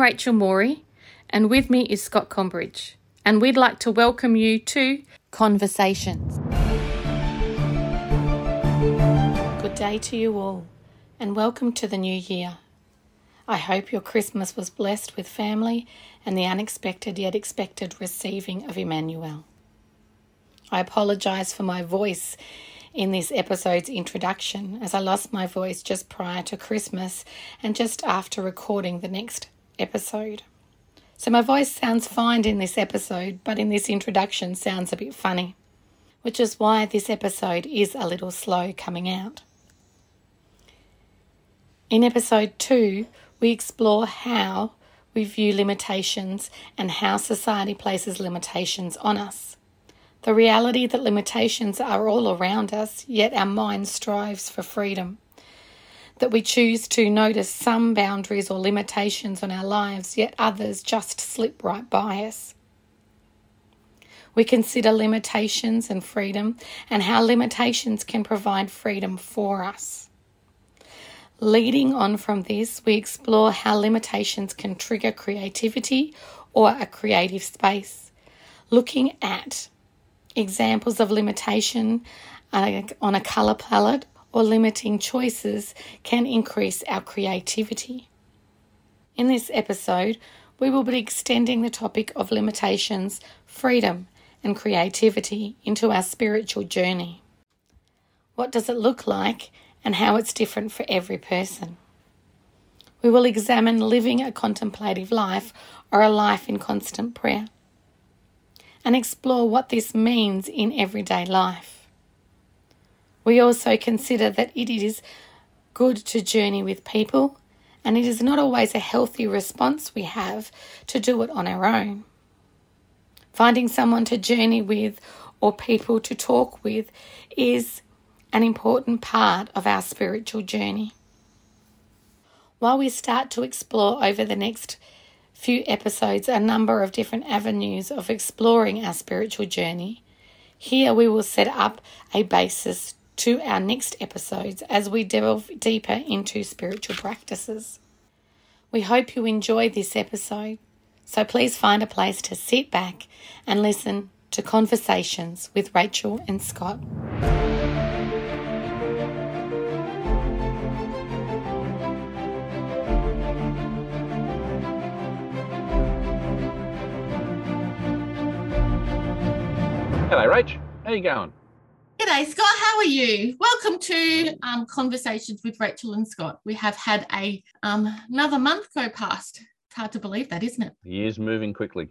Rachel Morey, and with me is Scott Combridge, and we'd like to welcome you to Conversations. Good day to you all, and welcome to the new year. I hope your Christmas was blessed with family and the unexpected yet expected receiving of Emmanuel. I apologise for my voice in this episode's introduction, as I lost my voice just prior to Christmas and just after recording the next episode. So my voice sounds fine in this episode, but in this introduction sounds a bit funny, which is why this episode is a little slow coming out. In episode 2, we explore how we view limitations and how society places limitations on us. The reality that limitations are all around us, yet our mind strives for freedom. That we choose to notice some boundaries or limitations on our lives, yet others just slip right by us. We consider limitations and freedom and how limitations can provide freedom for us. Leading on from this, we explore how limitations can trigger creativity or a creative space, looking at examples of limitation uh, on a colour palette or limiting choices can increase our creativity. In this episode, we will be extending the topic of limitations, freedom, and creativity into our spiritual journey. What does it look like and how it's different for every person? We will examine living a contemplative life or a life in constant prayer and explore what this means in everyday life. We also consider that it is good to journey with people, and it is not always a healthy response we have to do it on our own. Finding someone to journey with or people to talk with is an important part of our spiritual journey. While we start to explore over the next few episodes a number of different avenues of exploring our spiritual journey. Here we will set up a basis to our next episodes as we delve deeper into spiritual practices. We hope you enjoy this episode, so please find a place to sit back and listen to conversations with Rachel and Scott. Hello, Rach. How you going? G'day, Scott. How are you? Welcome to um, Conversations with Rachel and Scott. We have had a um, another month go past. It's hard to believe that, isn't it? Years moving quickly.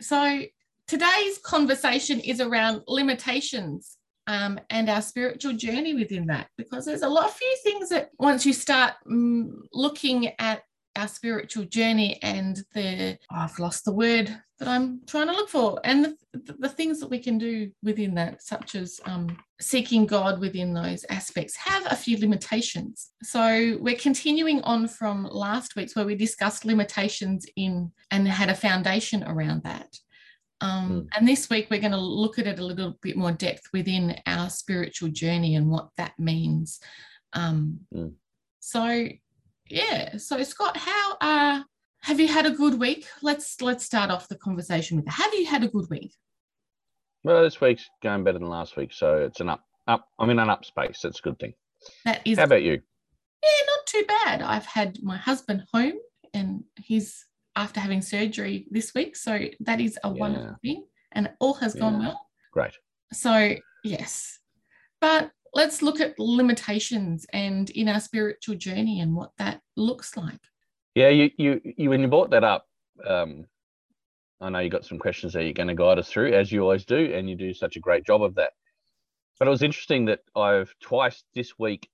So today's conversation is around limitations um, and our spiritual journey within that, because there's a lot of few things that once you start um, looking at our spiritual journey and the oh, I've lost the word that I'm trying to look for and the, the things that we can do within that such as um, seeking God within those aspects have a few limitations so we're continuing on from last week's where we discussed limitations in and had a foundation around that um, mm. and this week we're going to look at it a little bit more depth within our spiritual journey and what that means um, mm. so yeah. So Scott, how uh have you had a good week? Let's let's start off the conversation with have you had a good week? Well, this week's going better than last week, so it's an up up. I'm in an up space. That's a good thing. That is. How about you? Yeah, not too bad. I've had my husband home, and he's after having surgery this week, so that is a yeah. wonderful thing, and all has yeah. gone well. Great. So yes, but let's look at limitations and in our spiritual journey and what that looks like. Yeah, you you, you when you brought that up, um, I know you got some questions that you're going to guide us through, as you always do, and you do such a great job of that. But it was interesting that I've twice this week,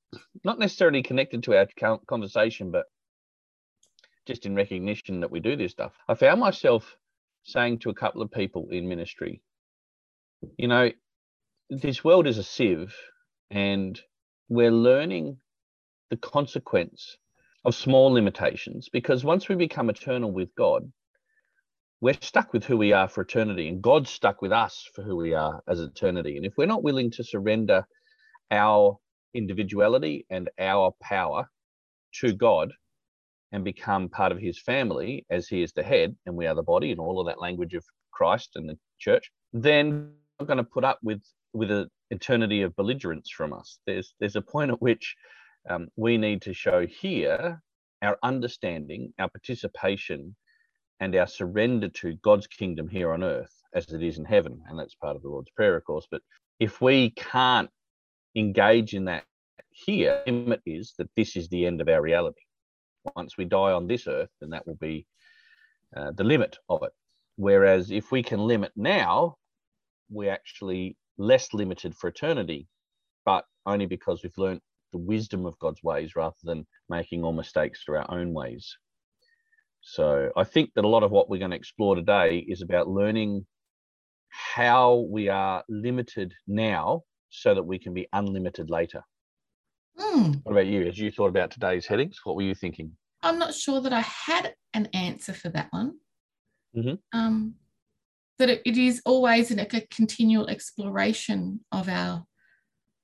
not necessarily connected to our conversation, but just in recognition that we do this stuff, I found myself saying to a couple of people in ministry, you know, this world is a sieve and we're learning the consequence of small limitations because once we become eternal with God, we're stuck with who we are for eternity, and God's stuck with us for who we are as eternity. And if we're not willing to surrender our individuality and our power to God, and become part of his family as he is the head and we are the body and all of that language of Christ and the church, then we're going to put up with with an eternity of belligerence from us. There's there's a point at which um, we need to show here our understanding, our participation, and our surrender to God's kingdom here on earth as it is in heaven. And that's part of the Lord's Prayer, of course. But if we can't engage in that here, limit is that this is the end of our reality. Once we die on this earth, then that will be uh, the limit of it. Whereas if we can limit now, we're actually less limited for eternity, but only because we've learned the wisdom of God's ways rather than making all mistakes through our own ways. So I think that a lot of what we're going to explore today is about learning how we are limited now so that we can be unlimited later. Mm. What about you? As you thought about today's headings, what were you thinking? I'm not sure that I had an answer for that one. Mm-hmm. Um, that it, is always a continual exploration of our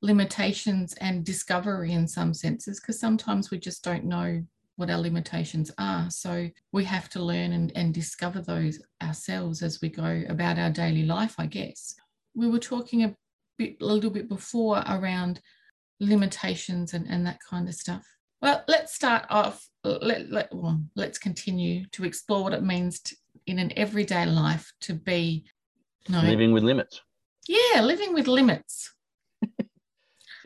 limitations and discovery in some senses, because sometimes we just don't know what our limitations are. So we have to learn and, and discover those ourselves as we go about our daily life, I guess. We were talking a bit a little bit before around limitations and, and that kind of stuff. Well, let's start off. Let, let, well, let's continue to explore what it means to, in an everyday life to be no, living with limits. Yeah, living with limits.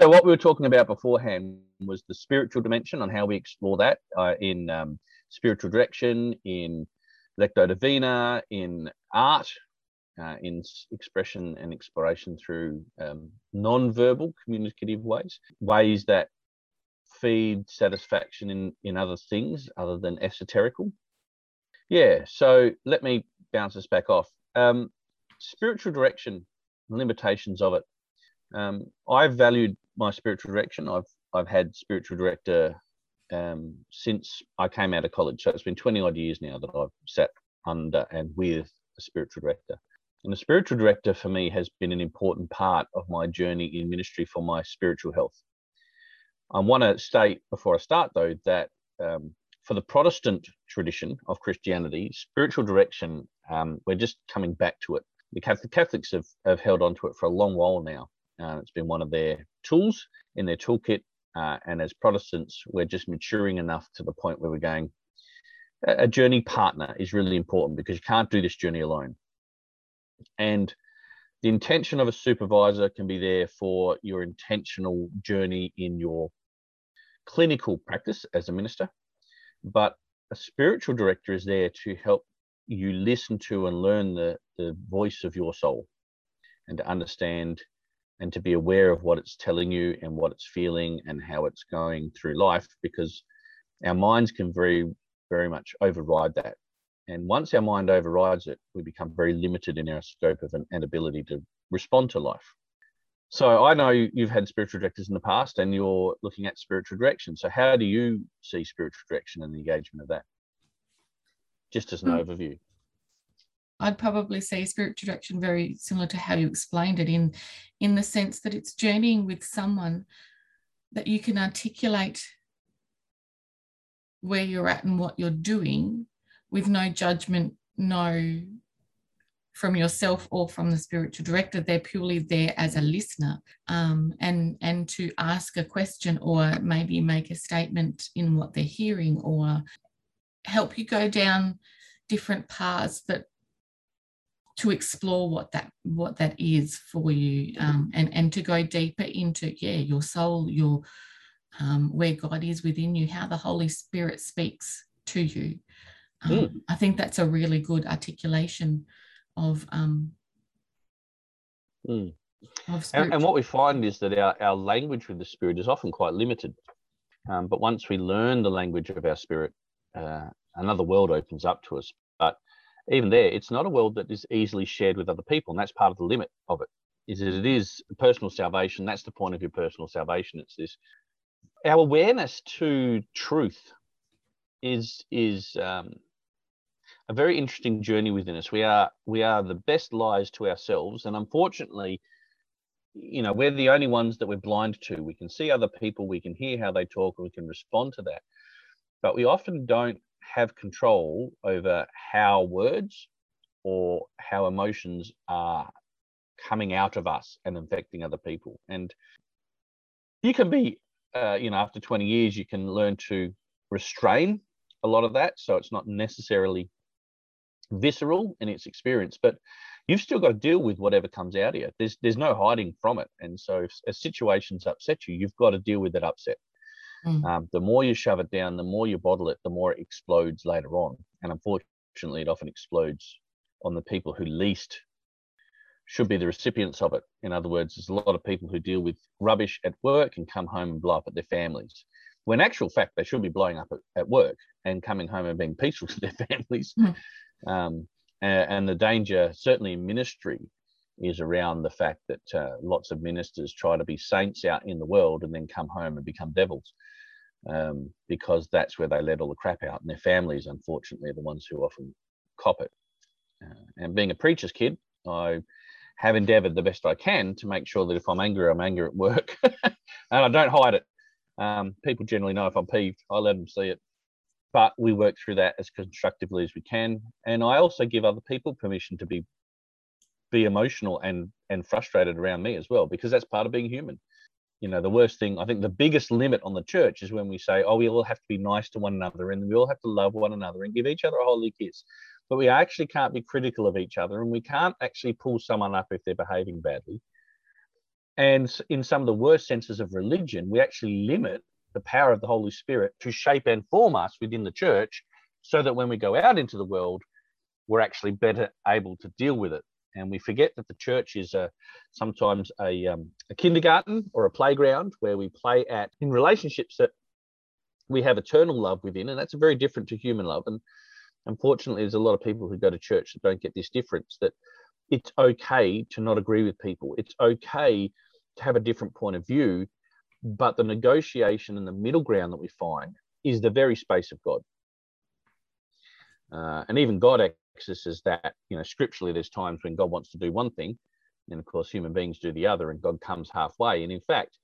so, what we were talking about beforehand was the spiritual dimension on how we explore that uh, in um, spiritual direction, in Lectio Divina, in art, uh, in expression and exploration through um, non-verbal communicative ways, ways that feed satisfaction in, in other things other than esoterical. Yeah, so let me bounce this back off. Um, spiritual direction, limitations of it. Um, I've valued my spiritual direction. I've I've had spiritual director um, since I came out of college. So it's been 20 odd years now that I've sat under and with a spiritual director. And the spiritual director for me has been an important part of my journey in ministry for my spiritual health. I want to state before I start, though, that um, for the Protestant tradition of Christianity, spiritual direction, um, we're just coming back to it. The Catholics have, have held on to it for a long while now. Uh, it's been one of their tools in their toolkit. Uh, and as Protestants, we're just maturing enough to the point where we're going. A journey partner is really important because you can't do this journey alone. And the intention of a supervisor can be there for your intentional journey in your clinical practice as a minister, but a spiritual director is there to help you listen to and learn the, the voice of your soul and to understand and to be aware of what it's telling you and what it's feeling and how it's going through life because our minds can very very much override that and once our mind overrides it, we become very limited in our scope of an, and ability to respond to life. So I know you've had spiritual directors in the past and you're looking at spiritual direction. So how do you see spiritual direction and the engagement of that? Just as an mm. overview. I'd probably say spiritual direction very similar to how you explained it in in the sense that it's journeying with someone that you can articulate where you're at and what you're doing with no judgment, no from yourself or from the spiritual director. They're purely there as a listener um, and, and to ask a question or maybe make a statement in what they're hearing or help you go down different paths that to explore what that what that is for you um, and and to go deeper into yeah your soul your um, where god is within you how the holy spirit speaks to you um, mm. I think that's a really good articulation of um, mm. of and, and, what we find is that our, our language with the spirit is often quite limited. Um, but once we learn the language of our spirit, uh, another world opens up to us. But even there, it's not a world that is easily shared with other people, and that's part of the limit of it. Is that it is personal salvation? That's the point of your personal salvation. It's this our awareness to truth is is um, a very interesting journey within us. We are we are the best liars to ourselves, and unfortunately, you know, we're the only ones that we're blind to. We can see other people, we can hear how they talk, we can respond to that. but we often don't have control over how words or how emotions are coming out of us and infecting other people. And you can be, uh, you know, after 20 years, you can learn to restrain a lot of that. So it's not necessarily visceral in its experience, but you've still got to deal with whatever comes out of you. There's there's no hiding from it. And so if a situation's upset you, you've got to deal with that upset. Mm. Um, the more you shove it down, the more you bottle it, the more it explodes later on. And unfortunately, it often explodes on the people who least should be the recipients of it. In other words, there's a lot of people who deal with rubbish at work and come home and blow up at their families. When actual fact, they should be blowing up at, at work and coming home and being peaceful to their families. Mm. Um, and, and, the danger, certainly in ministry, is around the fact that uh, lots of ministers try to be saints out in the world and then come home and become devils. Um, because that's where they let all the crap out, and their families, unfortunately, are the ones who often cop it. Uh, and being a preacher's kid, I have endeavored the best I can to make sure that if I'm angry, I'm angry at work and I don't hide it. Um, people generally know if I'm peeved, I let them see it. But we work through that as constructively as we can. And I also give other people permission to be be emotional and and frustrated around me as well, because that's part of being human. You know, the worst thing, I think the biggest limit on the church is when we say, oh, we all have to be nice to one another and we all have to love one another and give each other a holy kiss but we actually can't be critical of each other and we can't actually pull someone up if they're behaving badly. And in some of the worst senses of religion, we actually limit the power of the Holy Spirit to shape and form us within the church so that when we go out into the world, we're actually better able to deal with it. And we forget that the church is a, sometimes a, um, a kindergarten or a playground where we play at in relationships that we have eternal love within, and that's very different to human love. And unfortunately, there's a lot of people who go to church that don't get this difference that it's okay to not agree with people. It's okay to have a different point of view, but the negotiation and the middle ground that we find is the very space of God. Uh, and even God accesses that, you know, scripturally, there's times when God wants to do one thing, and of course, human beings do the other, and God comes halfway. And in fact,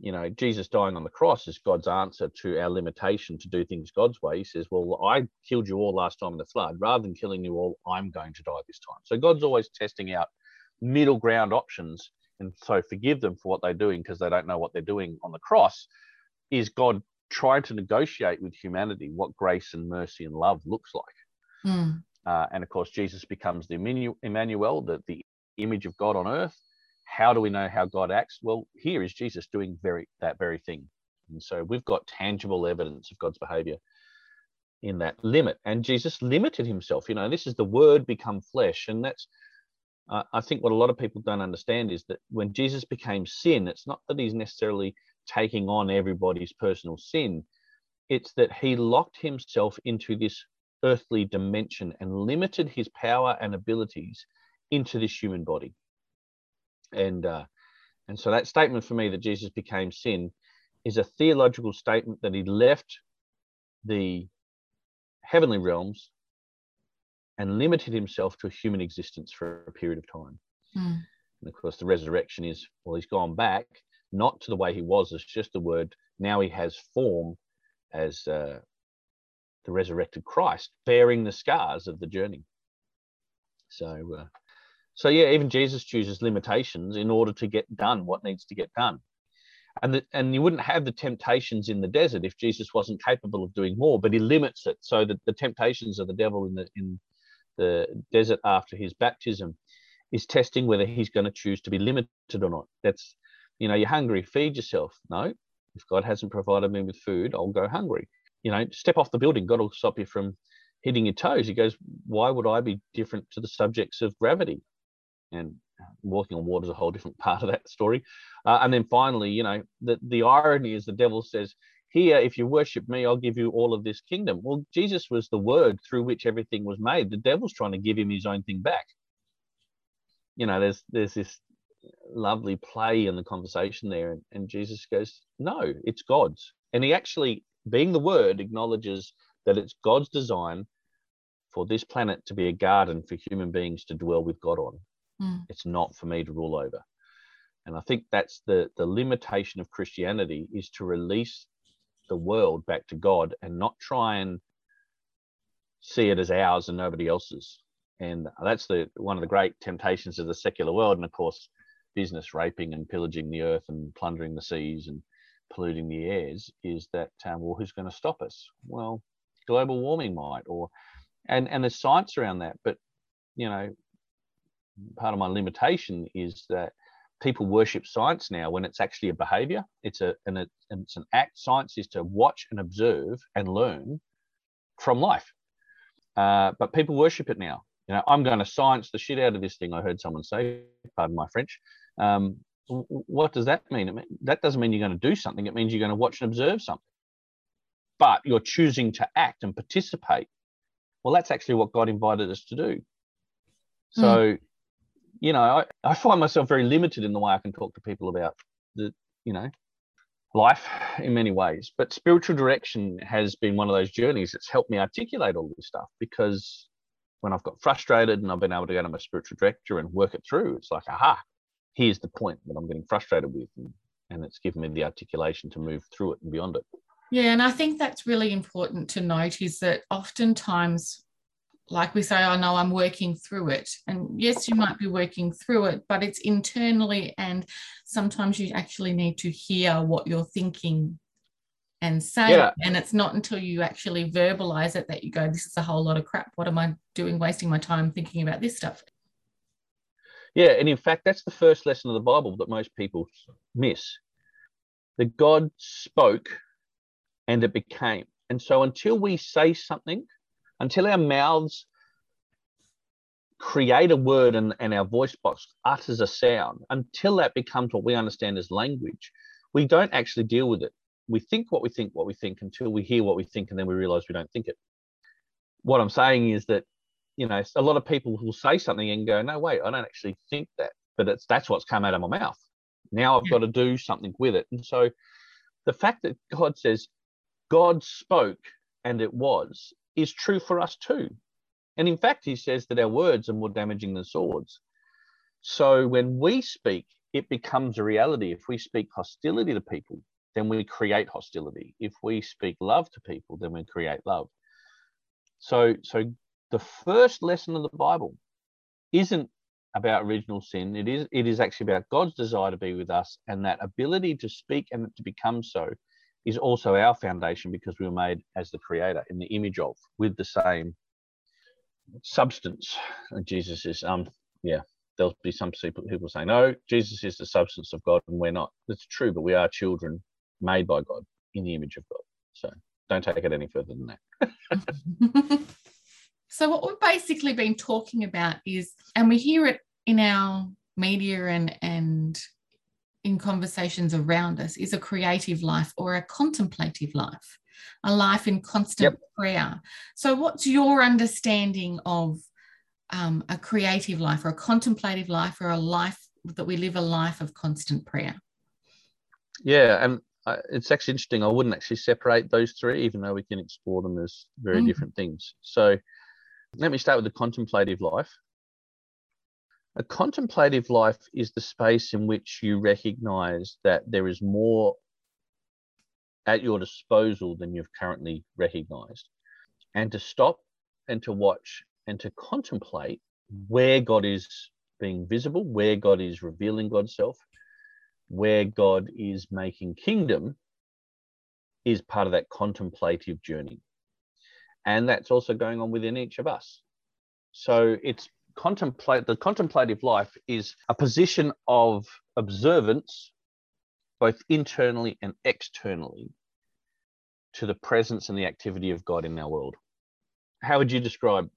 you know, Jesus dying on the cross is God's answer to our limitation to do things God's way. He says, Well, I killed you all last time in the flood. Rather than killing you all, I'm going to die this time. So God's always testing out middle ground options. And so forgive them for what they're doing because they don't know what they're doing on the cross. Is God trying to negotiate with humanity what grace and mercy and love looks like? Mm. Uh, and of course, Jesus becomes the Emmanuel, the, the image of God on earth how do we know how God acts? Well, here is Jesus doing very that very thing. And so we've got tangible evidence of God's behavior in that limit. And Jesus limited himself. You know, this is the word become flesh. And that's, I think, what a lot of people don't understand is that when Jesus became sin, it's not that he's necessarily taking on everybody's personal sin, it's that he locked himself into this earthly dimension and limited his power and abilities into this human body. And uh, and so that statement for me that Jesus became sin is a theological statement that he left the heavenly realms and limited himself to a human existence for a period of time. Mm. And of course, the resurrection is well, he's gone back not to the way he was as just a word. Now he has form as uh, the resurrected Christ, bearing the scars of the journey. So, uh, so yeah, even Jesus chooses limitations in order to get done what needs to get done. And the, and you wouldn't have the temptations in the desert if Jesus wasn't capable of doing more, but he limits it so that the temptations of the devil in the in the desert after his baptism is testing whether he's going to choose to be limited or not. That's you know, you're hungry, feed yourself. No, if God hasn't provided me with food, I'll go hungry. You know, step off the building, God will stop you from hitting your toes. He goes, Why would I be different to the subjects of gravity? and walking on water is a whole different part of that story. Uh, and then finally, you know, the, the irony is the devil says, Here, if you worship me, I'll give you all of this kingdom. Well, Jesus was the word through which everything was made. The devil's trying to give him his own thing back. You know, there's there's this lovely play in the conversation there, and, and Jesus goes, No, it's God's. And he actually, being the word, acknowledges that it's God's design for this planet to be a garden for human beings to dwell with God on. Mm. It's not for me to rule over. And I think that's the the limitation of Christianity is to release the world back to God and not try and see it as ours and nobody else's. And that's the one of the great temptations of the secular world. And of course, business raping and pillaging the earth and plundering the seas and polluting the airs is that um, well, who's going to stop us? Well, global warming might, or and and there's science around that. But you know, part of my limitation is that people worship science now when it's actually a behavior. It's a and, it, and it's an act. Science is to watch and observe and learn from life. Uh, but people worship it now. You know, I'm going to science the shit out of this thing. I heard someone say, pardon my French. Um, what does that mean? That doesn't mean you're going to do something. It means you're going to watch and observe something. But you're choosing to act and participate. Well, that's actually what God invited us to do. So, mm. You know, I, I find myself very limited in the way I can talk to people about the, you know, life in many ways. But spiritual direction has been one of those journeys that's helped me articulate all this stuff because when I've got frustrated and I've been able to go to my spiritual director and work it through, it's like, aha, here's the point that I'm getting frustrated with. And, and it's given me the articulation to move through it and beyond it. Yeah, and I think that's really important to note is that oftentimes, like we say, I know I'm working through it. And yes, you might be working through it, but it's internally. And sometimes you actually need to hear what you're thinking and say yeah. And it's not until you actually verbalize it that you go, this is a whole lot of crap. What am I doing, wasting my time thinking about this stuff? Yeah, and in fact, that's the first lesson of the Bible that most people miss. That God spoke and it became. And so until we say something, until our mouths create a word and, and our voice box utters a sound, until that becomes what we understand as language, we don't actually deal with it. We think what we think what we think until we hear what we think and then we realize we don't think it. What i'm saying is that you know a lot of people will say something and go no wait i don't actually think that but it's that's what's come out of my mouth. Now i've got to do something with it. And so the fact that god says god spoke and it was is true for us too and in fact he says that our words are more damaging than swords so when we speak it becomes a reality if we speak hostility to people then we create hostility. If we speak love to people, then we create love. So, so the first lesson of the Bible isn't about original sin. It is it is actually about God's desire to be with us, and that ability to speak and to become so is also our foundation because we were made as the creator in the image of with the same substance. And Jesus is um yeah. There'll be some people people say no, Jesus is the substance of God, and we're not. That's true, but we are children made by God in the image of God. So don't take it any further than that. so what we've basically been talking about is, and we hear it in our media and and in conversations around us, is a creative life or a contemplative life, a life in constant yep. prayer. So what's your understanding of um, a creative life or a contemplative life or a life that we live a life of constant prayer? Yeah, and it's actually interesting. I wouldn't actually separate those three, even though we can explore them as very mm. different things. So let me start with the contemplative life. A contemplative life is the space in which you recognize that there is more at your disposal than you've currently recognized. And to stop and to watch and to contemplate where God is being visible, where God is revealing God's self, where God is making kingdom is part of that contemplative journey. And that's also going on within each of us. So it's contemplate the contemplative life is a position of observance, both internally and externally, to the presence and the activity of God in our world. How would you describe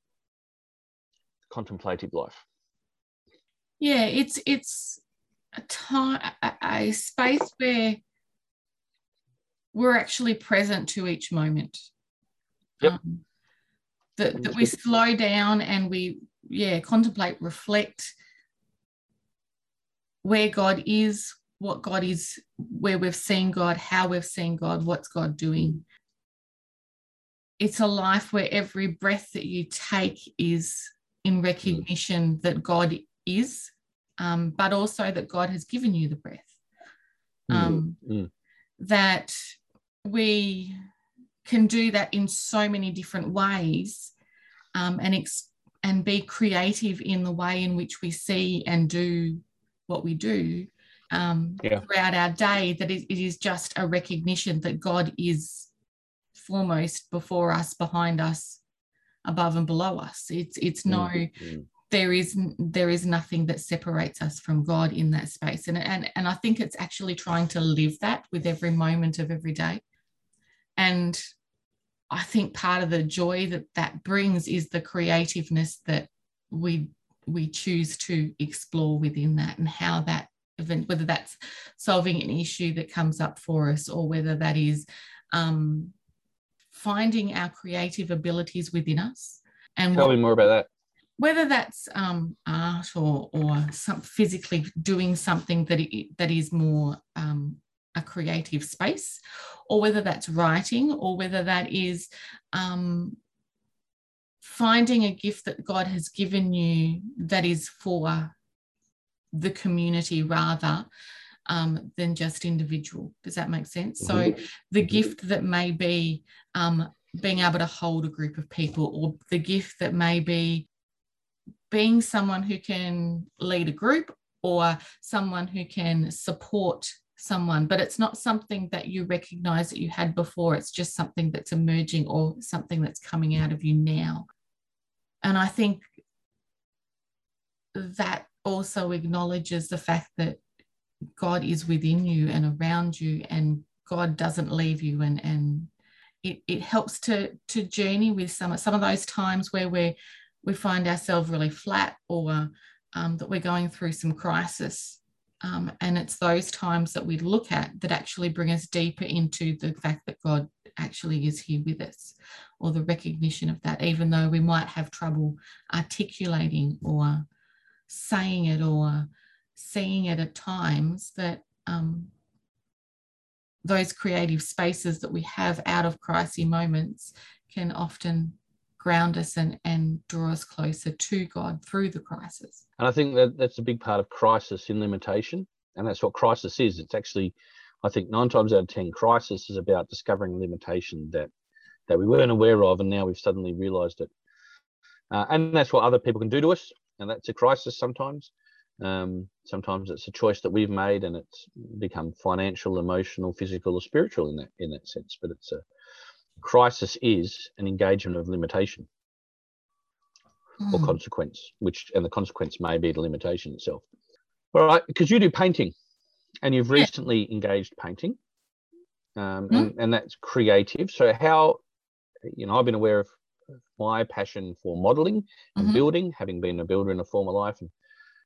contemplative life? Yeah, it's it's a time, a, a space where we're actually present to each moment. Yep. Um, that, that we slow down and we, yeah, contemplate, reflect where God is, what God is, where we've seen God, how we've seen God, what's God doing. It's a life where every breath that you take is in recognition that God is um, but also that God has given you the breath. Um, mm-hmm. That we can do that in so many different ways um, and ex- and be creative in the way in which we see and do what we do um, yeah. throughout our day that it, it is just a recognition that God is foremost before us, behind us, above and below us. It's it's no mm-hmm. there is there is nothing that separates us from God in that space. And, and and I think it's actually trying to live that with every moment of every day. And I think part of the joy that that brings is the creativeness that we we choose to explore within that and how that event whether that's solving an issue that comes up for us or whether that is um, finding our creative abilities within us. And tell what, me more about that. whether that's um, art or or some physically doing something that it, that is more um, a creative space, or whether that's writing, or whether that is um, finding a gift that God has given you that is for the community rather um, than just individual. Does that make sense? So mm-hmm. the mm-hmm. gift that may be um, being able to hold a group of people, or the gift that may be being someone who can lead a group or someone who can support someone, but it's not something that you recognize that you had before. It's just something that's emerging or something that's coming out of you now. And I think that also acknowledges the fact that God is within you and around you, and God doesn't leave you. And, and it, it helps to, to journey with some, some of those times where we we find ourselves really flat or um, that we're going through some crisis um, and it's those times that we look at that actually bring us deeper into the fact that God actually is here with us, or the recognition of that, even though we might have trouble articulating or saying it or seeing it at times, that um, those creative spaces that we have out of crisis moments can often ground us and, and draw us closer to God through the crisis. And I think that that's a big part of crisis in limitation. And that's what crisis is. It's actually, I think, nine times out of 10, crisis is about discovering limitation that, that we weren't aware of. And now we've suddenly realized it. Uh, and that's what other people can do to us. And that's a crisis sometimes. Um, sometimes it's a choice that we've made and it's become financial, emotional, physical, or spiritual in that in that sense. But it's a crisis is an engagement of limitation mm. or hmm. consequence, which and the consequence may be the limitation itself. All right, because you do painting, and you've yeah. recently engaged painting, um, mm. and, and that's creative. So how, you know, I've been aware of my passion for modeling and mm-hmm. building, having been a builder in a former life, and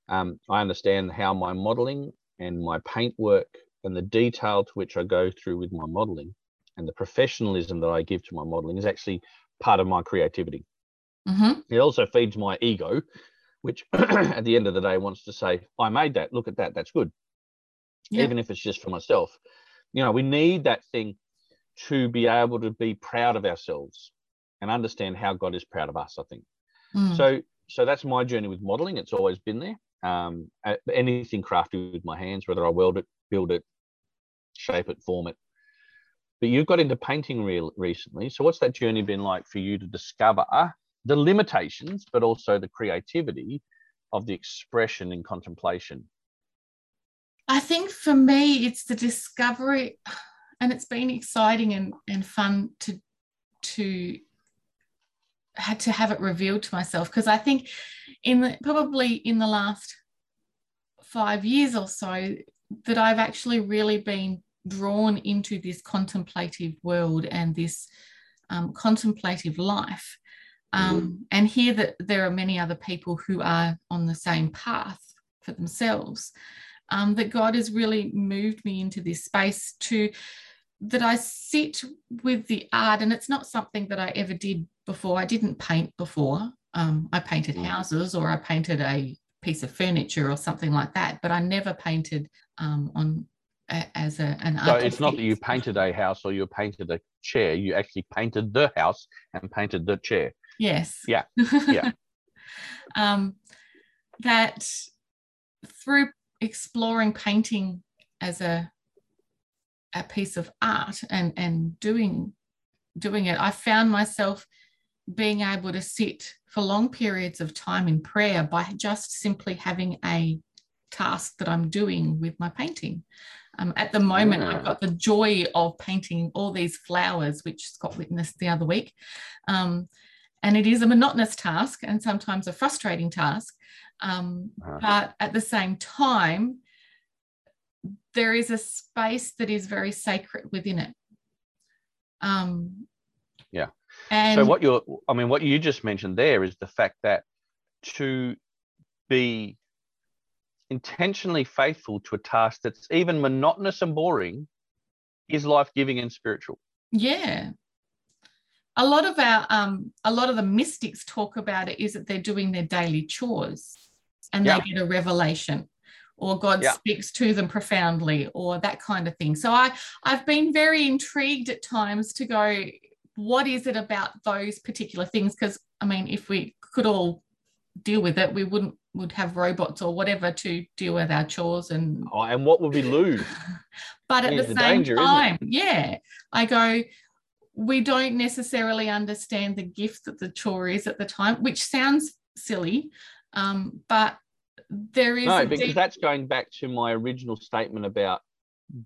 um, I understand how my modeling and my paint work and the detail to which I go through with my modeling and the professionalism that I give to my modeling is actually part of my creativity. Mm-hmm. It also feeds my ego, which at the end of the day wants to say, I made that, look at that, that's good. Yeah. Even if it's just for myself. You know, we need that thing to be able to be proud of ourselves and understand how God is proud of us, I think. Mm. So so that's my journey with modeling. It's always been there. Um, anything crafted with my hands, whether I weld it, build it, shape it, form it, but you've got into painting real recently. So what's that journey been like for you to discover uh, the limitations, but also the creativity of the expression and contemplation? I think for me, it's the discovery, and it's been exciting and, and fun to to had to have it revealed to myself because I think in the probably in the last five years or so that I've actually really been drawn into this contemplative world and this um, contemplative life. Um, mm. And hear that there are many other people who are on the same path for themselves. Um, that God has really moved me into this space to that I sit with the art, and it's not something that I ever did before. I didn't paint before. Um, I painted mm. houses or I painted a piece of furniture or something like that, but I never painted um, on as a, an so it's not that you painted a house or you painted a chair you actually painted the house and painted the chair. Yes. Yeah. Yeah. Um, that through exploring painting as a a piece of art and and doing doing it, I found myself being able to sit for long periods of time in prayer by just simply having a task that I'm doing with my painting. Um, at the moment, I've got the joy of painting all these flowers, which Scott witnessed the other week. Um, and it is a monotonous task and sometimes a frustrating task. Um, uh-huh. But at the same time, there is a space that is very sacred within it. Um, yeah. And so what you're, I mean, what you just mentioned there is the fact that to be intentionally faithful to a task that's even monotonous and boring is life-giving and spiritual. Yeah. A lot of our um a lot of the mystics talk about it is that they're doing their daily chores and yeah. they get a revelation or God yeah. speaks to them profoundly or that kind of thing. So I I've been very intrigued at times to go what is it about those particular things because I mean if we could all deal with it we wouldn't would have robots or whatever to deal with our chores and oh, and what would we lose? But at the, the, same danger, time yeah i go we don't necessarily understand the gift that the chore is at the time which sounds silly um, but there is no because deep... that's going back to my original statement about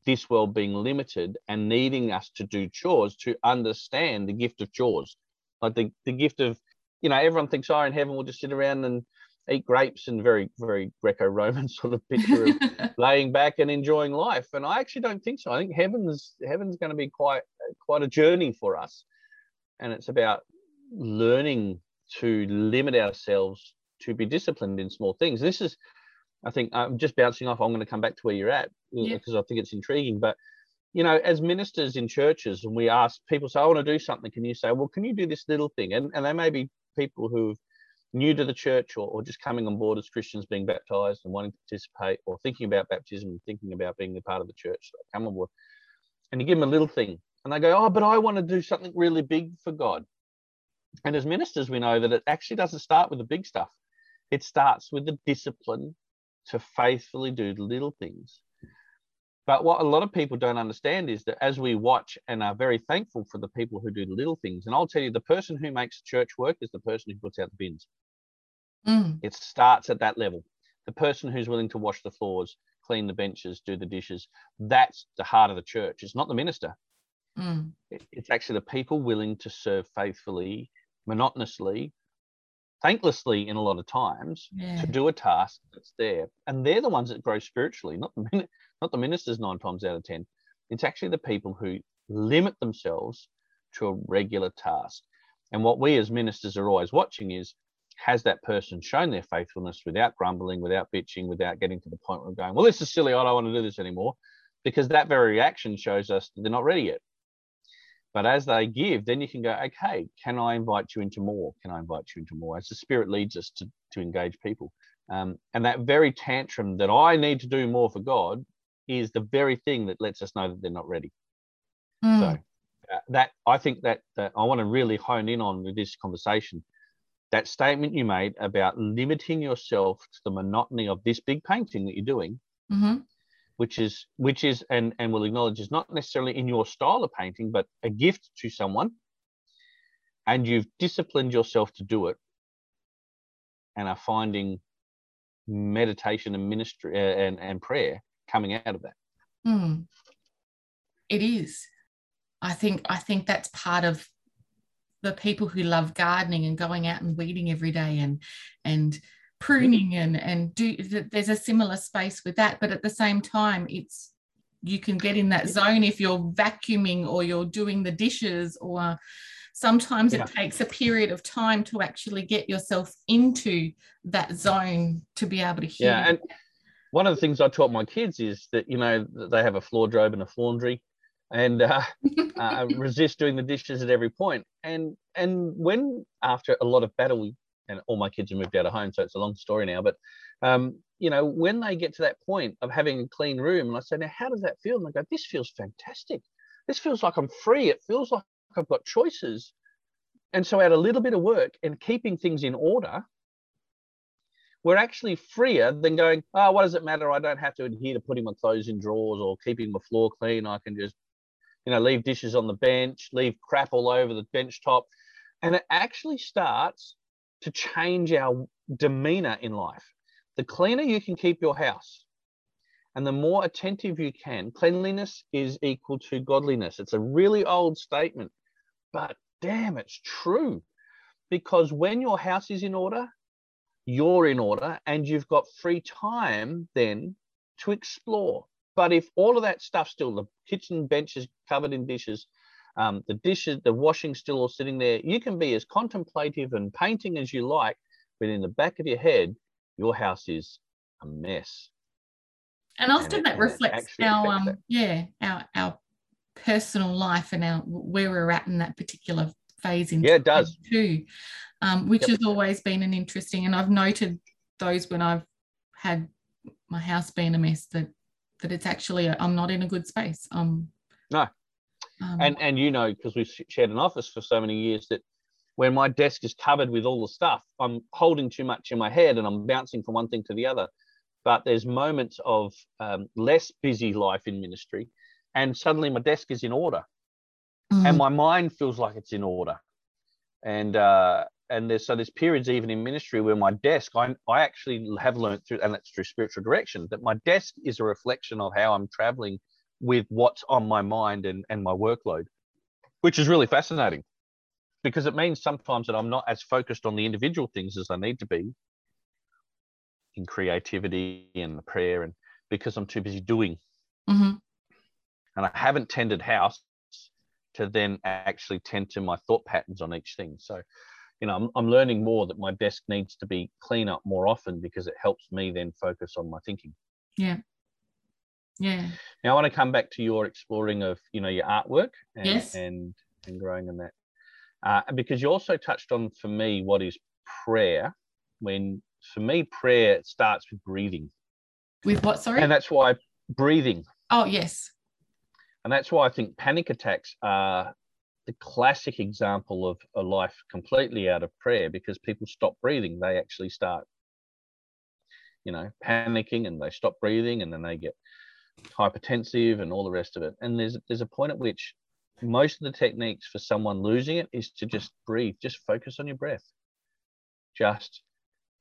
this world being limited and needing us to do chores to understand the gift of chores. Like the, the gift of you know everyone thinks oh in heaven we'll just sit around and eat grapes and very very greco-roman sort of picture of laying back and enjoying life. And i actually don't think so. I think heaven's heaven's going to be quite quite a journey for us. And it's about learning to limit ourselves to be disciplined in small things. This is i think i'm just bouncing off. I'm going to come back to where you're at yeah. Uh, because i think it's intriguing. But you know as ministers in churches and we ask people say i want to do something. Can you say well can you do this little thing and, and they may be people who've new to the church or, or just coming on board as Christians being baptized and wanting to participate or thinking about baptism and thinking about being a part of the church, so come on board. And you give them a little thing and they go, Oh, but I want to do something really big for God. And as ministers, we know that it actually doesn't start with the big stuff. It starts with the discipline to faithfully do the little things. But what a lot of people don't understand is that as we watch and are very thankful for the people who do the little things, and I'll tell you, the person who makes church work is the person who puts out the bins. Mm. It starts at that level. The person who's willing to wash the floors, clean the benches, do the dishes, that's the heart of the church. It's not the minister. Mm. It's actually the people willing to serve faithfully, monotonously, thanklessly in a lot of times yeah. to do a task that's there. And they're the ones that grow spiritually, not the not the ministers nine times out of ten. It's actually the people who limit themselves to a regular task. And what we as ministers are always watching is has that person shown their faithfulness without grumbling, without bitching, without getting to the point where going, well, this is silly. I don't want to do this anymore. Because that very reaction shows us that they're not ready yet. But as they give, then you can go, okay, can I invite you into more? Can I invite you into more? As the Spirit leads us to, to engage people. Um, and that very tantrum that I need to do more for God is the very thing that lets us know that they're not ready. Mm. So uh, that I think that, that I want to really hone in on with this conversation that statement you made about limiting yourself to the monotony of this big painting that you're doing mm-hmm. which is which is and and will acknowledge is not necessarily in your style of painting but a gift to someone and you've disciplined yourself to do it and are finding meditation and ministry uh, and, and prayer coming out of that mm. it is i think i think that's part of the people who love gardening and going out and weeding every day and and pruning and and do there's a similar space with that but at the same time it's you can get in that zone if you're vacuuming or you're doing the dishes or sometimes yeah. it takes a period of time to actually get yourself into that zone to be able to hear. yeah and one of the things i taught my kids is that you know they have a floor drobe and a laundry and uh, uh, resist doing the dishes at every point. And and when after a lot of battle, and all my kids have moved out of home, so it's a long story now. But um, you know, when they get to that point of having a clean room, and I say, now how does that feel? And they go, this feels fantastic. This feels like I'm free. It feels like I've got choices. And so, out a little bit of work and keeping things in order, we're actually freer than going, oh, what does it matter? I don't have to adhere to putting my clothes in drawers or keeping my floor clean. I can just, you know, leave dishes on the bench, leave crap all over the bench top. And it actually starts to change our demeanor in life. The cleaner you can keep your house and the more attentive you can, cleanliness is equal to godliness. It's a really old statement, but damn, it's true. Because when your house is in order, you're in order and you've got free time then to explore. But if all of that stuff still, the kitchen bench is covered in dishes, um, the dishes, the washing still all sitting there, you can be as contemplative and painting as you like, but in the back of your head, your house is a mess. And often and that reflects our um, that. yeah, our our personal life and our where we're at in that particular phase in yeah, it does too um, which yep. has always been an interesting. And I've noted those when I've had my house being a mess that that it's actually i am not in a good space. Um, no, um, and and you know because we've shared an office for so many years that when my desk is covered with all the stuff, I'm holding too much in my head and I'm bouncing from one thing to the other. But there's moments of um, less busy life in ministry, and suddenly my desk is in order, mm. and my mind feels like it's in order, and uh, and there's so there's periods even in ministry where my desk I, I actually have learned through and that's through spiritual direction that my desk is a reflection of how i'm traveling with what's on my mind and, and my workload which is really fascinating because it means sometimes that i'm not as focused on the individual things as i need to be in creativity and the prayer and because i'm too busy doing mm-hmm. and i haven't tended house to then actually tend to my thought patterns on each thing so you know, I'm, I'm learning more that my desk needs to be clean up more often because it helps me then focus on my thinking. Yeah. Yeah. Now I want to come back to your exploring of, you know, your artwork and yes. and, and growing in that. Uh, because you also touched on for me what is prayer when for me prayer starts with breathing. With what, sorry? And that's why breathing. Oh, yes. And that's why I think panic attacks are the classic example of a life completely out of prayer because people stop breathing. They actually start, you know, panicking and they stop breathing and then they get hypertensive and all the rest of it. And there's there's a point at which most of the techniques for someone losing it is to just breathe, just focus on your breath. Just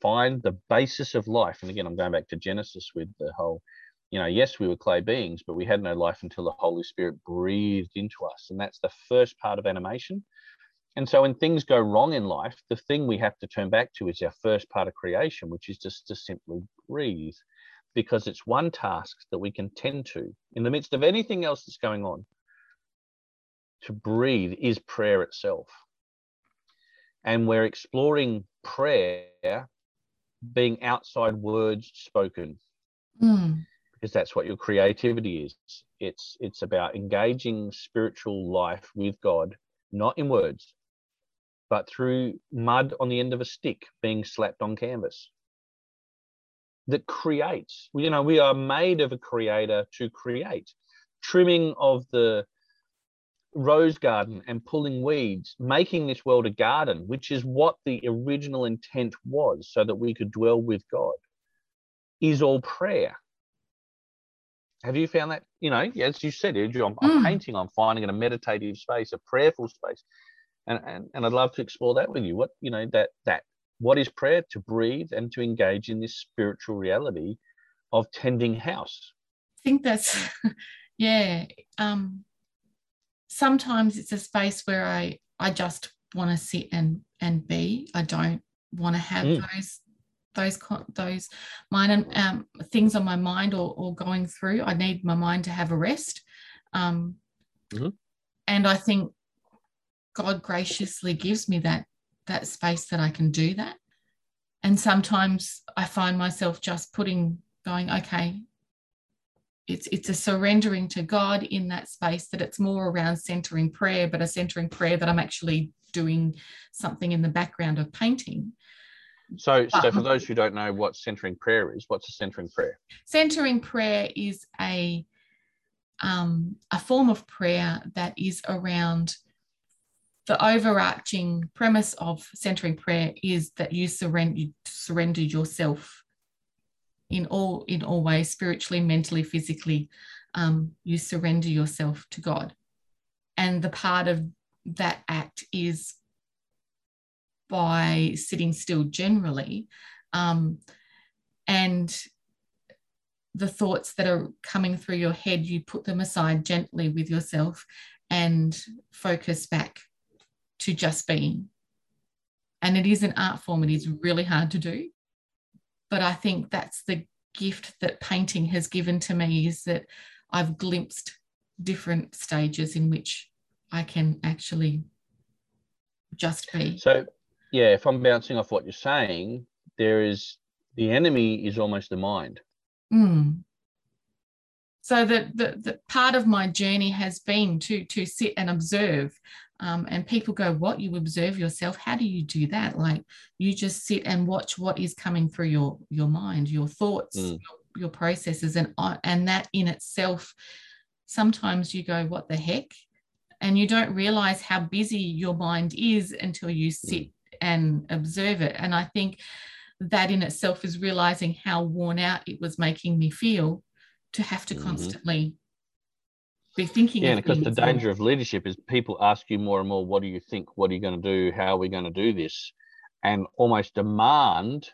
find the basis of life. And again, I'm going back to Genesis with the whole you know, yes, we were clay beings, but we had no life until the Holy Spirit breathed into us. And that's the first part of animation. And so when things go wrong in life, the thing we have to turn back to is our first part of creation, which is just to simply breathe, because it's one task that we can tend to in the midst of anything else that's going on. To breathe is prayer itself. And we're exploring prayer being outside words spoken. Mm because that's what your creativity is. It's it's about engaging spiritual life with God, not in words, but through mud on the end of a stick being slapped on canvas. That creates. You know, we are made of a creator to create. Trimming of the rose garden and pulling weeds, making this world a garden, which is what the original intent was, so that we could dwell with God, is all prayer. Have you found that? You know, as you said, Andrew, I'm, I'm mm. painting, I'm finding in a meditative space, a prayerful space. And, and and I'd love to explore that with you. What, you know, that that what is prayer? To breathe and to engage in this spiritual reality of tending house. I think that's yeah. Um sometimes it's a space where I I just want to sit and and be. I don't want to have mm. those those those and um, things on my mind or, or going through. I need my mind to have a rest. Um, mm-hmm. And I think God graciously gives me that that space that I can do that. And sometimes I find myself just putting, going, okay, it's it's a surrendering to God in that space that it's more around centering prayer, but a centering prayer that I'm actually doing something in the background of painting. So, so for those who don't know what centering prayer is, what's a centering prayer? Centering prayer is a um, a form of prayer that is around the overarching premise of centering prayer is that you surrender you surrender yourself in all in all ways, spiritually, mentally, physically, um, you surrender yourself to God. And the part of that act is by sitting still generally. Um, and the thoughts that are coming through your head, you put them aside gently with yourself and focus back to just being. And it is an art form, it is really hard to do. But I think that's the gift that painting has given to me is that I've glimpsed different stages in which I can actually just be. So, yeah, if I'm bouncing off what you're saying, there is the enemy is almost the mind. Mm. So the, the, the part of my journey has been to to sit and observe. Um, and people go, "What you observe yourself? How do you do that? Like you just sit and watch what is coming through your your mind, your thoughts, mm. your, your processes, and and that in itself, sometimes you go, "What the heck?" and you don't realize how busy your mind is until you mm. sit and observe it. And I think that in itself is realizing how worn out it was making me feel to have to mm-hmm. constantly be thinking. Yeah, because the danger of leadership is people ask you more and more, what do you think? What are you going to do? How are we going to do this? And almost demand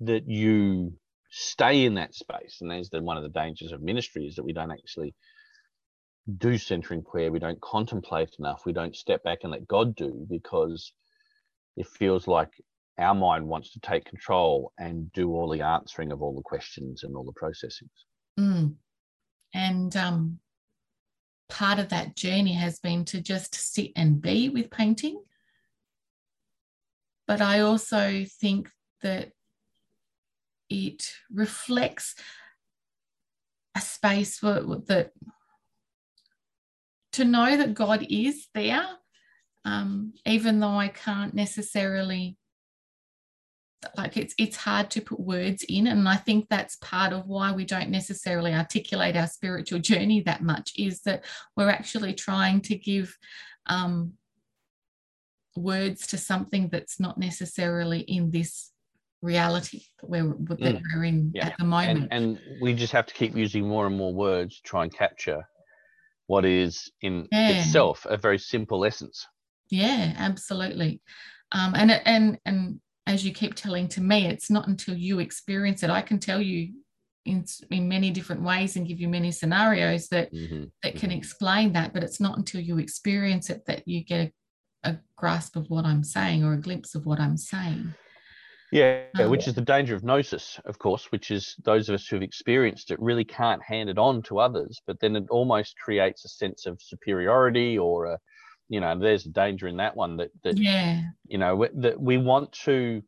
that you stay in that space. And there's the, one of the dangers of ministry is that we don't actually do centering prayer. We don't contemplate enough. We don't step back and let God do because it feels like our mind wants to take control and do all the answering of all the questions and all the processings. Mm. And um, part of that journey has been to just sit and be with painting. But I also think that it reflects a space for, that to know that God is there, um, even though I can't necessarily like it's it's hard to put words in and i think that's part of why we don't necessarily articulate our spiritual journey that much is that we're actually trying to give um, words to something that's not necessarily in this reality that we're, that mm. we're in yeah. at the moment and, and, we just have to keep using more and more words to try and capture what is in yeah. itself a very simple essence yeah absolutely um, and and and as you keep telling to me, it's not until you experience it. I can tell you in, in many different ways and give you many scenarios that mm-hmm. that can mm-hmm. explain that, but it's not until you experience it that you get a, a grasp of what I'm saying or a glimpse of what I'm saying. Yeah, um, which is the danger of gnosis, of course, which is those of us who've experienced it really can't hand it on to others, but then it almost creates a sense of superiority or a you know there's a danger in that one that that yeah. you know that we want to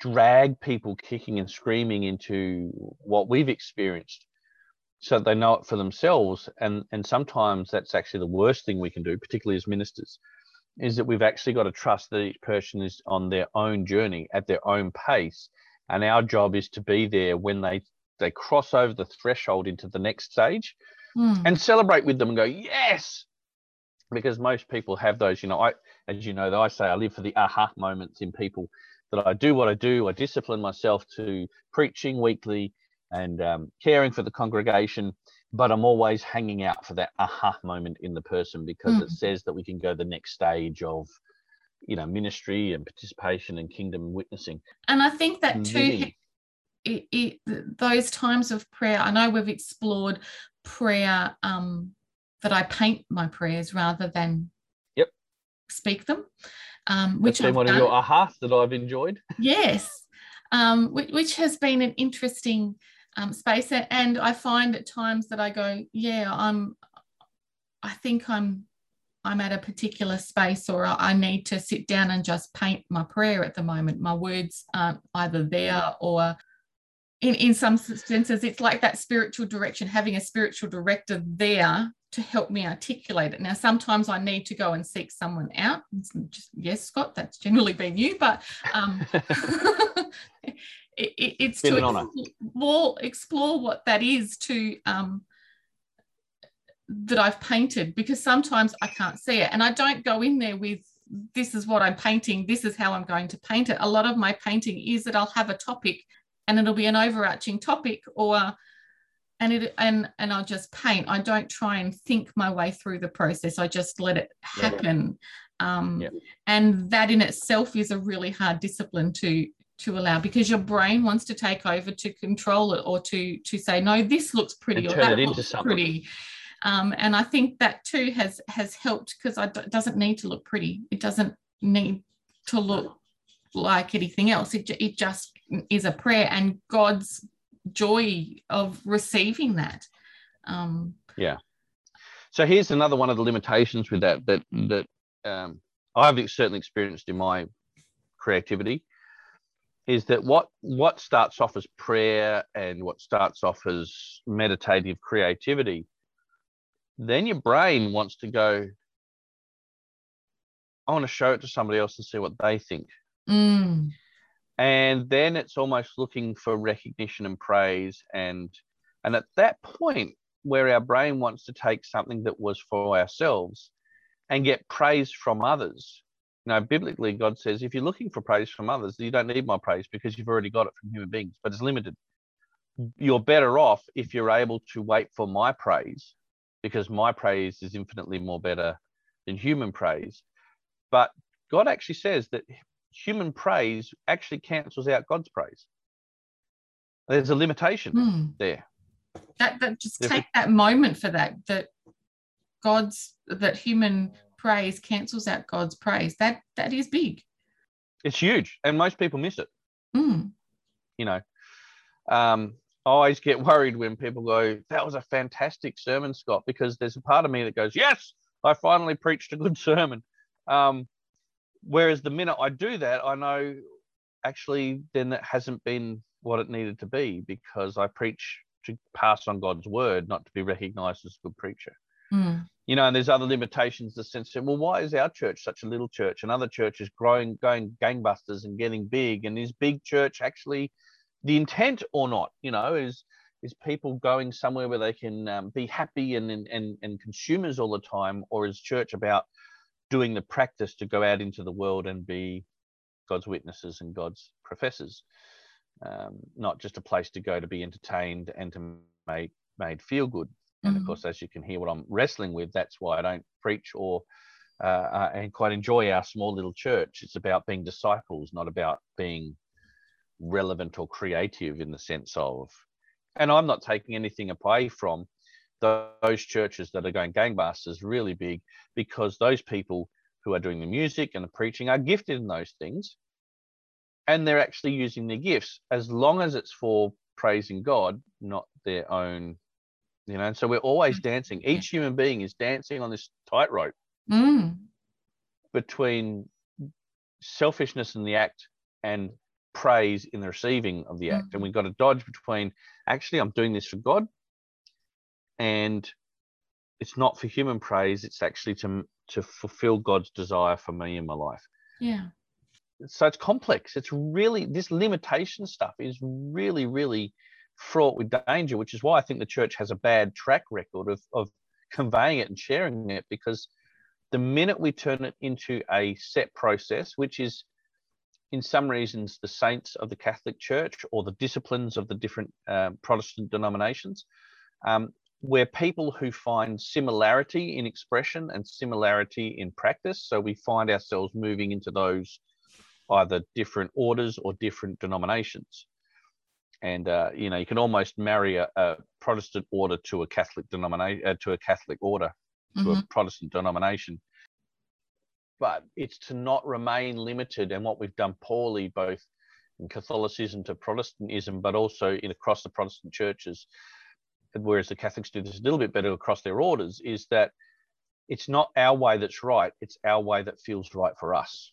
drag people kicking and screaming into what we've experienced so they know it for themselves. And and sometimes that's actually the worst thing we can do particularly as ministers is that we've actually got to trust that each person is on their own journey at their own pace. And our job is to be there when they they cross over the threshold into the next stage mm. and celebrate with them and go yes because most people have those you know i as you know that i say i live for the aha moments in people that i do what i do i discipline myself to preaching weekly and um, caring for the congregation but i'm always hanging out for that aha moment in the person because mm. it says that we can go the next stage of you know ministry and participation and kingdom witnessing and i think that too it, it, those times of prayer i know we've explored prayer um, that I paint my prayers rather than yep speak them. Um, which That's been one done. of your ahas that I've enjoyed. Yes, um, which, which, has been an interesting um, space, and I find at times that I go, yeah, I'm. I think I'm. I'm at a particular space, or I need to sit down and just paint my prayer at the moment. My words aren't either there or in, in some senses, it's like that spiritual direction, having a spiritual director there to help me articulate it. Now, sometimes I need to go and seek someone out. Just, yes, Scott, that's generally been you, but um, it, it, it's to explore, explore, what that is to um, that I've painted because sometimes I can't see it, and I don't go in there with this is what I'm painting, this is how I'm going to paint it. A lot of my painting is that I'll have a topic and it'll be an overarching topic or and it and and I'll just paint. I don't try and think my way through the process. I just let it happen. Um, yeah. And that in itself is a really hard discipline to to allow because your brain wants to take over to control it or to to say no, this looks pretty and or that looks something. pretty. Um, and I think that too has has helped because it doesn't need to look pretty. It doesn't need to look like anything else. It, it just is a prayer and God's joy of receiving that. Um, yeah. So here's another one of the limitations with that that that um, I've certainly experienced in my creativity is that what what starts off as prayer and what starts off as meditative creativity, then your brain wants to go. I want to show it to somebody else and see what they think. Mm and then it's almost looking for recognition and praise. And and at that point where our brain wants to take something that was for ourselves and get praise from others. Now biblically god says if you're looking for praise from others you don't need my praise because you've already got it from human beings but it's limited. You're better off if you're able to wait for my praise because my praise is infinitely more better than human praise. But god actually says that human praise actually cancels out God's praise. There's a limitation hmm. there. That that just take that moment for that that God's that human praise cancels out God's praise. That that is big. It's huge, and most people miss it. Mm. You know, um, I always get worried when people go, "That was a fantastic sermon, Scott," because there's a part of me that goes, "Yes, I finally preached a good sermon." Um, Whereas the minute I do that, I know actually then it hasn't been what it needed to be because I preach to pass on God's word, not to be recognized as a good preacher. Mm. You know, and there's other limitations. The sense of, well, why is our church such a little church and other churches growing, going gangbusters and getting big? And is big church actually the intent or not? You know, is is people going somewhere where they can um, be happy and, and and consumers all the time, or is church about doing the practice to go out into the world and be God's witnesses and God's professors, um, not just a place to go to be entertained and to make made feel good. And mm-hmm. of course, as you can hear, what I'm wrestling with, that's why I don't preach or uh, uh, and quite enjoy our small little church. It's about being disciples, not about being relevant or creative in the sense of. And I'm not taking anything away from those churches that are going gangbusters really big because those people who are doing the music and the preaching are gifted in those things and they're actually using their gifts as long as it's for praising God, not their own, you know. And so we're always mm. dancing. Each human being is dancing on this tightrope mm. between selfishness in the act and praise in the receiving of the act. Mm. And we've got to dodge between actually, I'm doing this for God and it's not for human praise it's actually to to fulfill god's desire for me in my life. Yeah. So it's complex. It's really this limitation stuff is really really fraught with danger which is why i think the church has a bad track record of of conveying it and sharing it because the minute we turn it into a set process which is in some reasons the saints of the catholic church or the disciplines of the different uh, protestant denominations um, we're people who find similarity in expression and similarity in practice. So we find ourselves moving into those either different orders or different denominations. And uh, you know, you can almost marry a, a Protestant order to a Catholic denomination, uh, to a Catholic order, to mm-hmm. a Protestant denomination. But it's to not remain limited, and what we've done poorly, both in Catholicism to Protestantism, but also in across the Protestant churches, whereas the Catholics do this a little bit better across their orders, is that it's not our way that's right, it's our way that feels right for us.